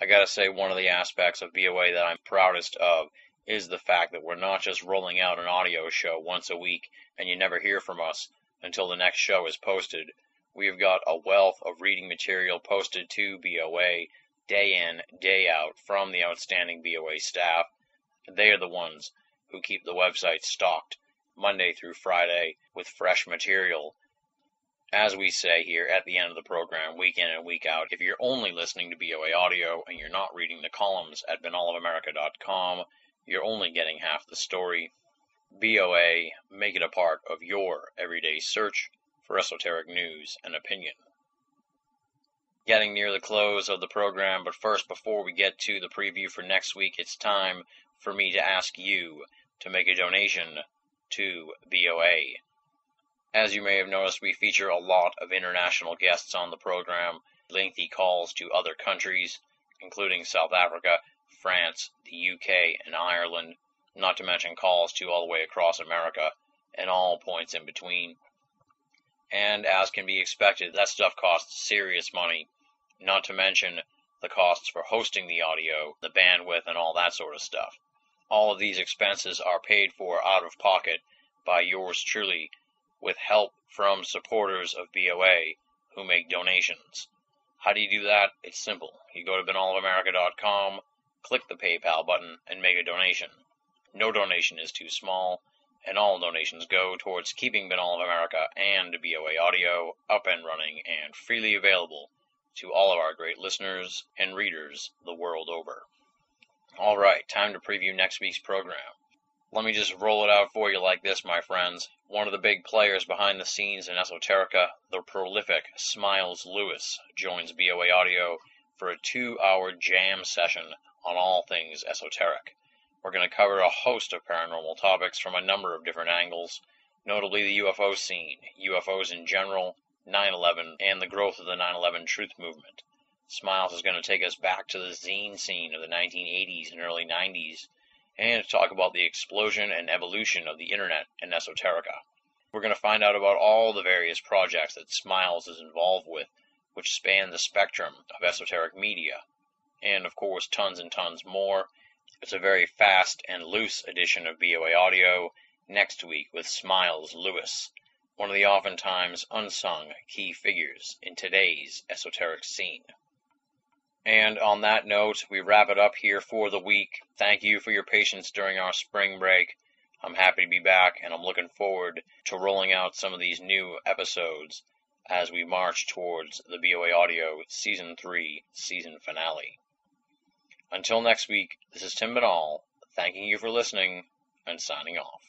B: I gotta say, one of the aspects of BOA that I'm proudest of is the fact that we're not just rolling out an audio show once a week and you never hear from us until the next show is posted. We've got a wealth of reading material posted to BOA day in, day out from the outstanding BOA staff. They are the ones who keep the website stocked Monday through Friday with fresh material. As we say here at the end of the program, week in and week out, if you're only listening to BOA audio and you're not reading the columns at binnallofamerica.com, you're only getting half the story. BOA, make it a part of your everyday search for esoteric news and opinion. Getting near the close of the program, but first, before we get to the preview for next week, it's time for me to ask you to make a donation to BOA. As you may have noticed, we feature a lot of international guests on the program, lengthy calls to other countries, including South Africa, France, the UK, and Ireland, not to mention calls to all the way across America and all points in between. And as can be expected, that stuff costs serious money, not to mention the costs for hosting the audio, the bandwidth, and all that sort of stuff. All of these expenses are paid for out of pocket by yours truly with help from supporters of BOA who make donations. How do you do that? It's simple. You go to binnallofamerica.com, click the PayPal button, and make a donation. No donation is too small, and all donations go towards keeping Binnall of America and BOA Audio up and running and freely available to all of our great listeners and readers the world over. All right, time to preview next week's program. Let me just roll it out for you like this, my friends. One of the big players behind the scenes in esoterica, the prolific Smiles Lewis, joins BOA Audio for a two hour jam session on all things esoteric. We're going to cover a host of paranormal topics from a number of different angles, notably the UFO scene, UFOs in general, 9 11, and the growth of the 9 11 truth movement. Smiles is going to take us back to the zine scene of the 1980s and early 90s and talk about the explosion and evolution of the internet and esoterica. We're going to find out about all the various projects that Smiles is involved with, which span the spectrum of esoteric media, and of course, tons and tons more. It's a very fast and loose edition of BOA Audio next week with Smiles Lewis, one of the oftentimes unsung key figures in today's esoteric scene. And on that note, we wrap it up here for the week. Thank you for your patience during our spring break. I'm happy to be back, and I'm looking forward to rolling out some of these new episodes as we march towards the BOA Audio Season 3 season finale. Until next week, this is Tim Binnall, thanking you for listening and signing off.